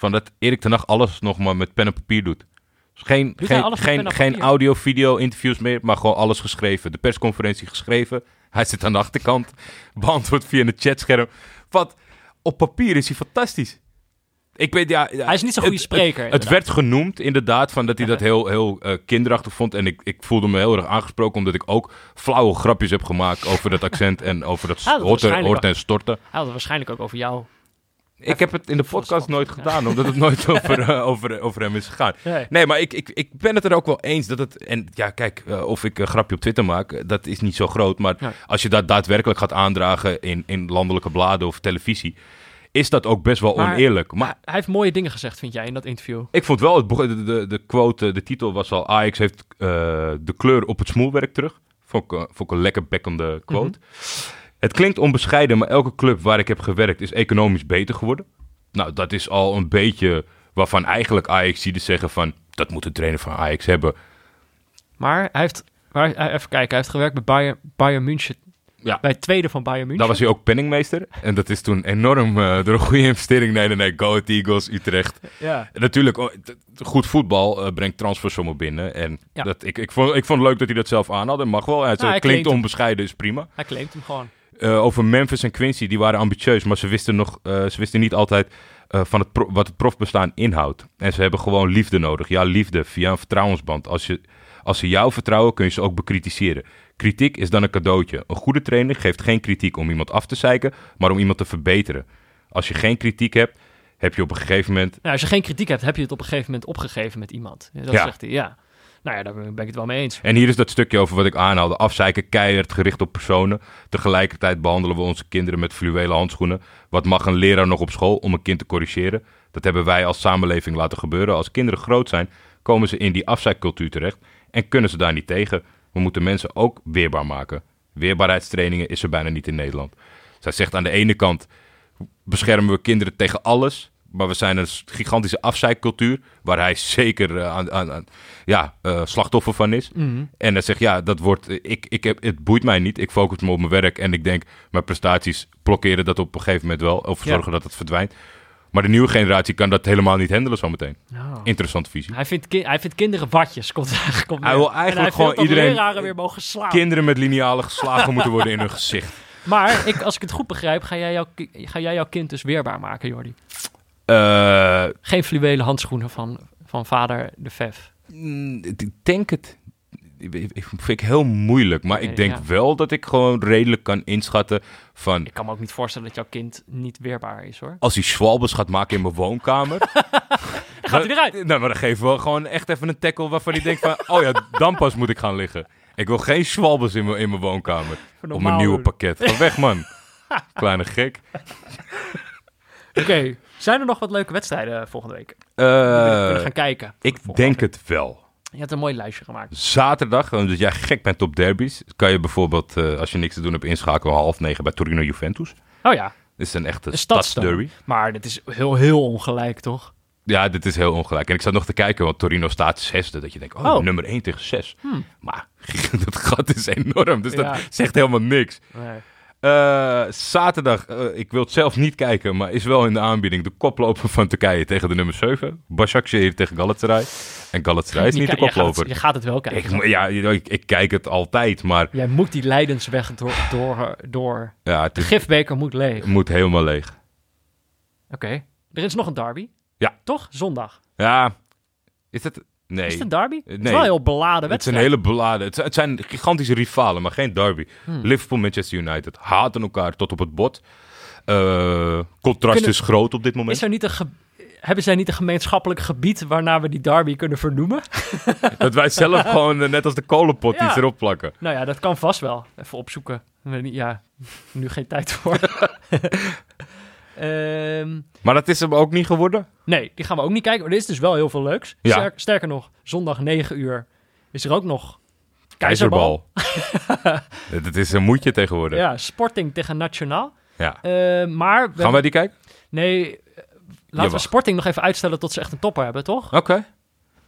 van dat Erik ten Hag alles nog maar met pen en papier doet. Dus geen, Doet geen, geen, en geen audio, video, interviews meer, maar gewoon alles geschreven. De persconferentie geschreven. Hij zit aan de achterkant, beantwoordt via een chatscherm. Wat, op papier is hij fantastisch. Ik weet, ja, Hij is niet zo'n goede het- spreker. Het, het werd genoemd inderdaad, van dat hij dat heel, heel eh, kinderachtig vond. En ik, ik voelde me heel erg aangesproken, omdat ik ook flauwe grapjes heb gemaakt over dat accent en over dat Ah, horten en storten. Hij had het waarschijnlijk ook over jou. Ik heb het in de podcast nooit gedaan, omdat het nooit over, eh, over, over hem is gegaan. Nee. Nee, maar ik, ik, ik ben het er ook wel eens dat het... En ja, kijk, eh, of ik een grapje op Twitter maak, eh, dat is niet zo groot. Maar Ja. als je dat daadwerkelijk gaat aandragen in, in landelijke bladen of televisie... is dat ook best wel Maar- oneerlijk. Maar Hij heeft mooie dingen gezegd, vind jij, in dat interview. ik vond wel, het, de, de, de quote, de titel was al... Ajax heeft eh, de kleur op het smoelwerk terug. Vond ik, eh, vond ik een lekker bekkende quote. Het klinkt onbescheiden, maar elke club waar ik heb gewerkt... is economisch beter geworden. Nou, dat is al een beetje waarvan eigenlijk Ajax zie zeggen van... dat moet de trainer van Ajax hebben. Maar hij heeft, waar, hij- even kijken, hij heeft gewerkt bij Bayern, Bayern München. Ja. Bij het tweede van Bayern München. Daar was hij ook penningmeester. En dat is toen enorm eh, door een goede investering. Nee, nee, nee. Go Ahead Eagles, Utrecht. Ja. En natuurlijk, oh, goed voetbal eh, brengt transfersommen binnen. En Ja. dat, ik, ik, vond, ik vond het leuk dat hij dat zelf aan had. Dat mag wel. Hij, Nou, klinkt onbescheiden, is prima. Hij claimt hem gewoon. Eh, over Memphis en Quincy, die waren ambitieus. Maar ze wisten, nog, eh, ze wisten niet altijd eh, van het wat het profbestaan inhoudt. En ze hebben gewoon liefde nodig. Ja, liefde via een vertrouwensband. Als je, Als ze jou vertrouwen, kun je ze ook bekritiseren. Kritiek is dan een cadeautje. Een goede trainer geeft geen kritiek om iemand af te zeiken, maar om iemand te verbeteren. Als je geen kritiek hebt, heb je op een gegeven moment Nou, als je geen kritiek hebt, heb je het op een gegeven moment opgegeven met iemand. Dat Ja. zegt hij, ja. Nou ja, daar ben ik het wel mee eens. En hier is dat stukje over wat ik aanhaalde. Afzeiken, keihard gericht op personen. Tegelijkertijd behandelen we onze kinderen met fluwelen handschoenen. Wat mag een leraar nog op school om een kind te corrigeren? Dat hebben wij als samenleving laten gebeuren. Als kinderen groot zijn, komen ze in die afzeikcultuur terecht. En kunnen ze daar niet tegen. We moeten mensen ook weerbaar maken. Weerbaarheidstrainingen is er bijna niet in Nederland. Zij zegt aan de ene kant beschermen we kinderen tegen alles. Maar we zijn een gigantische afzeikcultuur. Waar hij zeker eh, aan, aan, aan- ja, eh, slachtoffer van is. En dan zegt ja, dat wordt. Ik, ik heb, het boeit mij niet. Ik focus me op mijn werk. En ik denk, mijn prestaties blokkeren dat op een gegeven moment wel. Of Ja. zorgen dat het verdwijnt. Maar de nieuwe generatie kan dat helemaal niet handelen zometeen. Nou. Interessante visie. Hij vindt, ki- hij vindt kinderen watjes. Komt, Hij wil En eigenlijk hij gewoon iedereen- weer mogen slaan. Kinderen met linealen geslagen moeten worden in hun gezicht. Maar ik, als ik het goed begrijp, ga jij, jouw, ga jij jouw kind dus weerbaar maken, Jordi. Eh, Geen fluwelen handschoenen van, van vader de Vef. Mm, Ik denk het. Ik ik- vind ik heel moeilijk. Maar Nee, ik denk ja. wel dat ik gewoon redelijk kan inschatten van. Ik kan me ook niet voorstellen dat jouw kind niet weerbaar is, hoor. Als hij schwalbes gaat maken in mijn woonkamer. Gaat hij eruit? Nou, maar dan geven we gewoon echt even een tackle waarvan hij denkt van... Oh ja, dan pas moet ik gaan liggen. Ik wil geen schwalbes in mijn, in mijn woonkamer. Op mijn nieuwe pakket. Ga weg, man. Kleine gek. Oké, zijn er nog wat leuke wedstrijden volgende week? Die Eh, we kunnen gaan kijken. ik denk het wel. Je hebt een mooi lijstje gemaakt. Zaterdag, omdat jij gek bent op derbies... kan je bijvoorbeeld, eh, als je niks te doen hebt, inschakelen om half negen bij Torino Juventus. Oh ja, Dit is een echte een stadsderby. Maar dit is heel, heel ongelijk, toch? Ja, dit is heel ongelijk. En ik zat nog te kijken, want Torino staat zesde. Dat je denkt, oh, Oh. nummer 1 tegen 6. Maar dat gat is enorm, dus Ja. dat zegt helemaal niks. Nee. Eh, zaterdag, eh, ik wil het zelf niet kijken, maar is wel in de aanbieding de koploper van Turkije tegen de nummer 7. Başakşehir tegen Galatasaray. En Galatasaray is niet de gaat koploper. Je gaat het wel kijken. Ik, ja, ik, ik kijk het altijd, maar Jij moet die lijdensweg door, door, door. ja, het De gifbeker moet leeg. Oké. moet helemaal leeg. Er is nog een derby. Ja. Toch? Zondag. Ja, is het... Nee. Is het een derby? Het is nee. wel heel beladen Het is een wedstrijd. hele beladen. Het, het zijn gigantische rivalen, maar geen derby. Hmm. Liverpool, Manchester United haten elkaar tot op het bot. Eh contrast Kunnen- is groot op dit moment. Is er niet een Hebben zij niet een gemeenschappelijk gebied waarna we die derby kunnen vernoemen? Dat wij zelf gewoon, eh, net als de kolenpot, Ja. iets erop plakken. Nou ja, dat kan vast wel. Even opzoeken. Ja, nu geen tijd voor. Ehm, Maar dat is hem ook niet geworden. nee, die gaan we ook niet kijken. Maar er is dus wel heel veel leuks. Ja. Sterk- sterker nog, zondag 9 uur is er ook nog Keizerbal. Keizerbal. Het is een moedje tegenwoordig. Ja. Ja, Sporting tegen Nationaal. Eh, maar we Gaan wij die kijken? Nee, eh, laten we. Sporting nog even uitstellen tot ze echt een topper hebben, toch? Oké.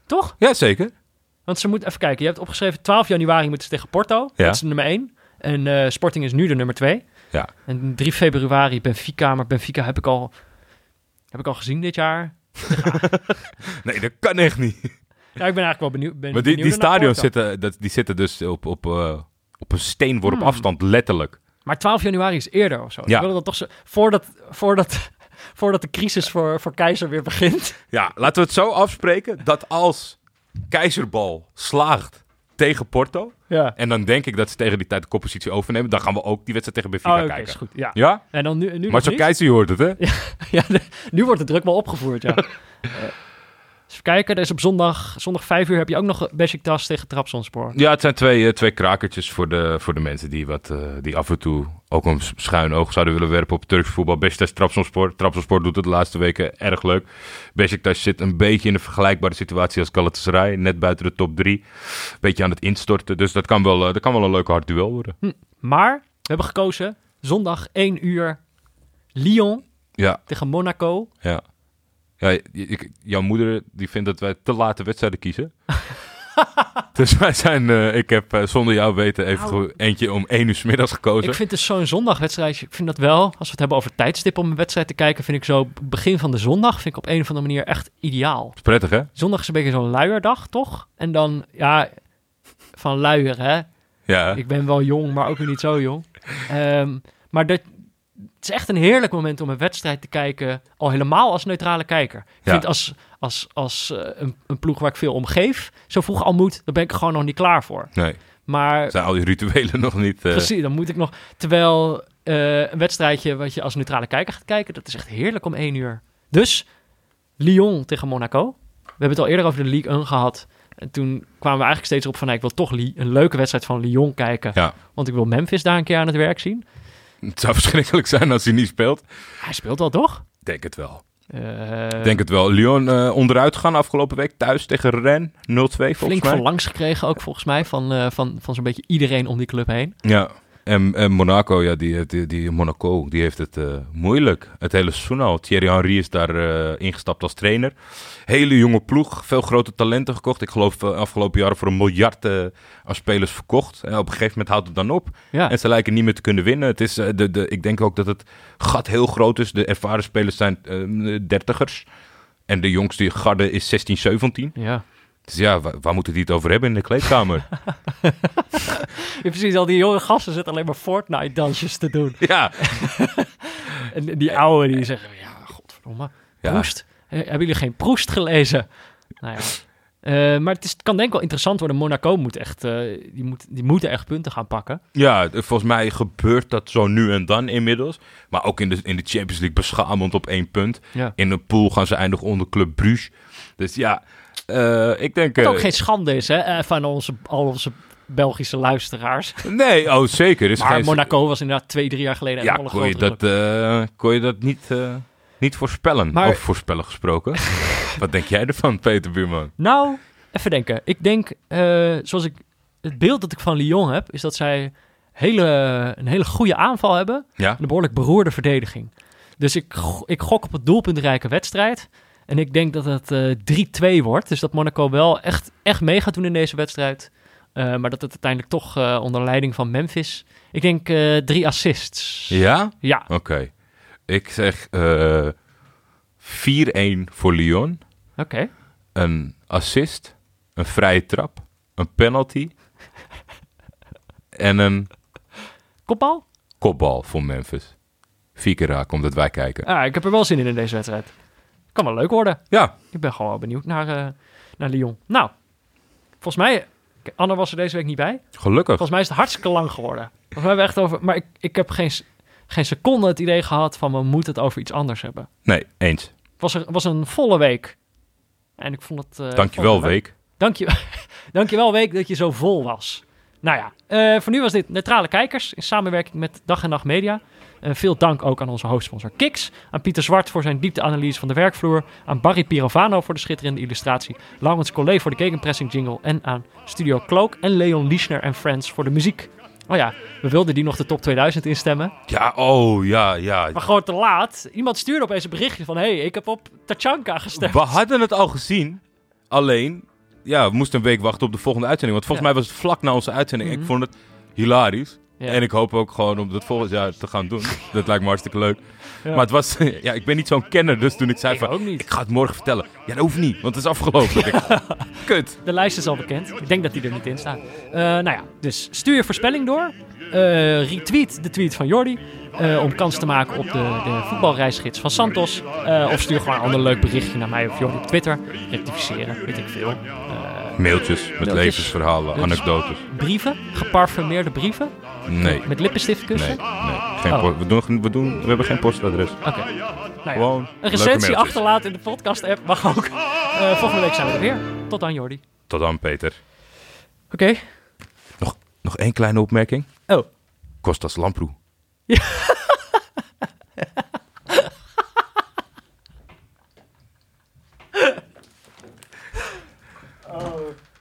Toch? Ja, zeker. Want ze moeten even kijken. Je hebt opgeschreven 12 januari moeten ze tegen Porto. Ja. Dat is de nummer 1. En eh, Sporting is nu de nummer 2. Ja. En 3 februari Benfica. Maar Benfica heb ik al, heb ik al gezien dit jaar. Nee, dat kan echt niet. Ja, ik ben eigenlijk wel benieuwd. Ben Maar die, die benieuwd stadions zitten, dat, die zitten dus op, op, eh, op een steenworp Hmm. afstand, letterlijk. Maar 12 januari is eerder of zo. Ja. Ik wilde dat toch zo... Voordat, voordat, voordat de crisis voor, voor Keizer weer begint. Ja, laten we het zo afspreken dat als Keizerbal slaagt tegen Porto... Ja. en dan denk ik dat ze tegen die tijd de koppositie overnemen... dan gaan we ook die wedstrijd tegen Benfica Oh, oké, kijken. is goed. Ja. Ja? En dan nu, nu Maar zo? Keizer, hoort het, hè? Ja, de- nu wordt de druk wel opgevoerd, ja. even kijken, er is op zondag, zondag 5 uur heb je ook nog Besiktas tegen Trabzonspor. Ja, het zijn twee, eh, twee krakertjes voor de, voor de mensen die, wat, eh, die af en toe ook een schuin oog zouden willen werpen op Turks voetbal. Besiktas, Trabzonspor. Trabzonspor doet het de laatste weken erg leuk. Besiktas zit een beetje in een vergelijkbare situatie als Galatasaray. Net buiten de top drie. Beetje aan het instorten. Dus dat kan wel, eh, dat kan wel een leuke hard duel worden. Maar we hebben gekozen zondag 1 uur Lyon Ja, tegen Monaco. ja. Ja ik- jouw moeder die vindt dat wij te late wedstrijden kiezen. dus wij zijn, eh, ik heb eh, zonder jou weten even Nou. eentje om één uur 's middags gekozen. Ik vind dus zo'n zondagwedstrijd, ik vind dat wel, als we het hebben over tijdstip om een wedstrijd te kijken, vind ik zo begin van de zondag, vind ik op een of andere manier echt ideaal. is prettig, hè? Zondag is een beetje zo'n luierdag, toch? En dan, ja, van luier, hè? Ja. Ik ben wel jong, maar ook weer niet zo jong. Ehm, maar dat, het is echt een heerlijk moment om een wedstrijd te kijken, al helemaal als neutrale kijker. Ik Ja. vind als, als, als eh, een, een ploeg waar ik veel om geef, zo vroeg al moet, dan ben ik gewoon nog niet klaar voor. Nee, Maar zijn al die rituelen nog niet... eh, precies, dan moet ik nog... Terwijl eh, een wedstrijdje wat je als neutrale kijker gaat kijken, dat is echt heerlijk om één uur. Dus, Lyon tegen Monaco. We hebben het al eerder over de Ligue 1 gehad. En toen kwamen we eigenlijk steeds op van, nou, ik wil toch een leuke wedstrijd van Lyon kijken. Ja, Want ik wil Memphis daar een keer aan het werk zien. het zou verschrikkelijk zijn als hij niet speelt. Hij speelt al, toch? Denk het wel. Eh, Denk het wel. Lyon eh, onderuit gaan afgelopen week thuis tegen Rennes. 0-2 volgens flink mij. van langs gekregen ook volgens mij van, eh, van, van zo'n beetje iedereen om die club heen. Ja. En, en Monaco, ja, die, die, die Monaco, die heeft het eh, moeilijk. Het hele seizoen al. Thierry Henry is daar eh, ingestapt als trainer. Hele jonge ploeg, veel grote talenten gekocht. Ik geloof uh, afgelopen jaren voor een miljard aan spelers verkocht. En op een gegeven moment houdt het dan op. Ja. En ze lijken niet meer te kunnen winnen. Het is, de, de, ik denk ook dat het gat heel groot is. De ervaren spelers zijn dertigers. En de jongste garde is 16, 17. Ja. Dus ja, waar, waar moeten die het over hebben in de kleedkamer? ja, precies, al die jonge gasten zitten alleen maar Fortnite-dansjes te doen. Ja. en die oude die zeggen, ja, godverdomme, Proest. Ja. Hebben jullie geen Proest gelezen? Nou ja. Uh, maar het, is, het, kan denk ik wel interessant worden. Monaco moet echt, uh, die, moet, die moeten echt punten gaan pakken. Ja, volgens mij gebeurt dat zo nu en dan inmiddels. Maar ook in de, in de Champions League beschamend op één punt. Ja. In de pool gaan ze eindigen onder Club Bruges. Dus ja, ik denk... Wat ook geen schande is, hè, eh, van onze, al onze Belgische luisteraars. Nee, oh zeker. Is maar geen... Monaco was inderdaad twee, drie jaar geleden ja, kon je, dat, uh, kon je dat niet, uh, niet voorspellen? Maar... Of voorspellen gesproken. Wat denk jij ervan, Peter Buurman? Nou, even denken. Ik denk, uh, zoals ik... Het beeld dat ik van Lyon heb, is dat zij hele, een hele goede aanval hebben. Ja. En een behoorlijk beroerde verdediging. Dus ik, ik gok op het doelpuntrijke wedstrijd. En ik denk dat het uh, 3-2 wordt. Dus dat Monaco wel echt, echt mee gaat doen in deze wedstrijd. Uh, maar dat het uiteindelijk toch uh, onder leiding van Memphis. Ik denk drie assists. Ja? Ja. Oké. Okay. Ik zeg 4-1 voor Lyon. Oké. Okay. Een assist, een vrije trap, een penalty en een kopbal. Kopbal voor Memphis. Vier keer raak, omdat wij kijken. Ah, ik heb er wel zin in in deze wedstrijd. Kan wel leuk worden. Ja. Ik ben gewoon wel benieuwd naar, uh, naar Lyon. Nou, volgens mij Anne was er deze week niet bij. Gelukkig. Volgens mij is het hartstikke lang geworden. Mij hebben we echt over... Maar ik, ik heb geen, geen seconde het idee gehad van... we moeten het over iets anders hebben. Nee, eens. Het was, er, was een volle week. En ik vond het... Uh, Dankjewel, week. Dank je, Dankjewel, week, dat je zo vol was. Nou ja, uh, voor nu was dit Neutrale Kijkers... in samenwerking met Dag en Nacht Media... Uh, veel dank ook aan onze hoofdsponsor Kiks. Aan Pieter Zwart voor zijn diepteanalyse van de werkvloer. Aan Barry Pirovano voor de schitterende illustratie. Laurens Collet voor de gegenpressing jingle. En aan Studio Cloak en Leon Lischner en Friends voor de muziek. Oh ja, we wilden die nog de top 2000 instemmen. Ja, oh ja, ja. Maar gewoon te laat. Iemand stuurde opeens een berichtje van... hé, hey, ik heb op Tachanka gestemd. We hadden het al gezien. Alleen, ja, we moesten een week wachten op de volgende uitzending. Want volgens ja. mij was het vlak na onze uitzending. Mm -hmm. Ik vond het hilarisch. Ja. En ik hoop ook gewoon om dat volgend jaar te gaan doen. dat lijkt me hartstikke leuk. Ja. Maar het was, ja, ik ben niet zo'n kenner, dus toen ik zei ik van, ook niet. ik ga het morgen vertellen. Ja, dat hoeft niet, want het is afgelopen. kut. De lijst is al bekend. Ik denk dat die er niet in staat. Uh, nou ja, dus stuur je voorspelling door. Uh, retweet de tweet van Jordi. Uh, om kans te maken op de, de voetbalreisgids van Santos. of stuur gewoon een ander leuk berichtje naar mij of Jordi op Twitter. Rectificeren, weet ik veel. Mailtjes met levensverhalen, dus anekdotes. Brieven? Geparfumeerde brieven? Nee. Met lippenstift kussen? Nee, nee. Geen oh. we, doen, we, doen, we hebben geen postadres. Oké. Okay. Nou ja. Gewoon een recensie achterlaten in de podcast-app mag ook. Uh, volgende week zijn we er weer. Tot dan, Jordi. Tot dan, Peter. Oké. Okay. Nog, nog één kleine opmerking. Oh. Kostas Lamproe. Ja.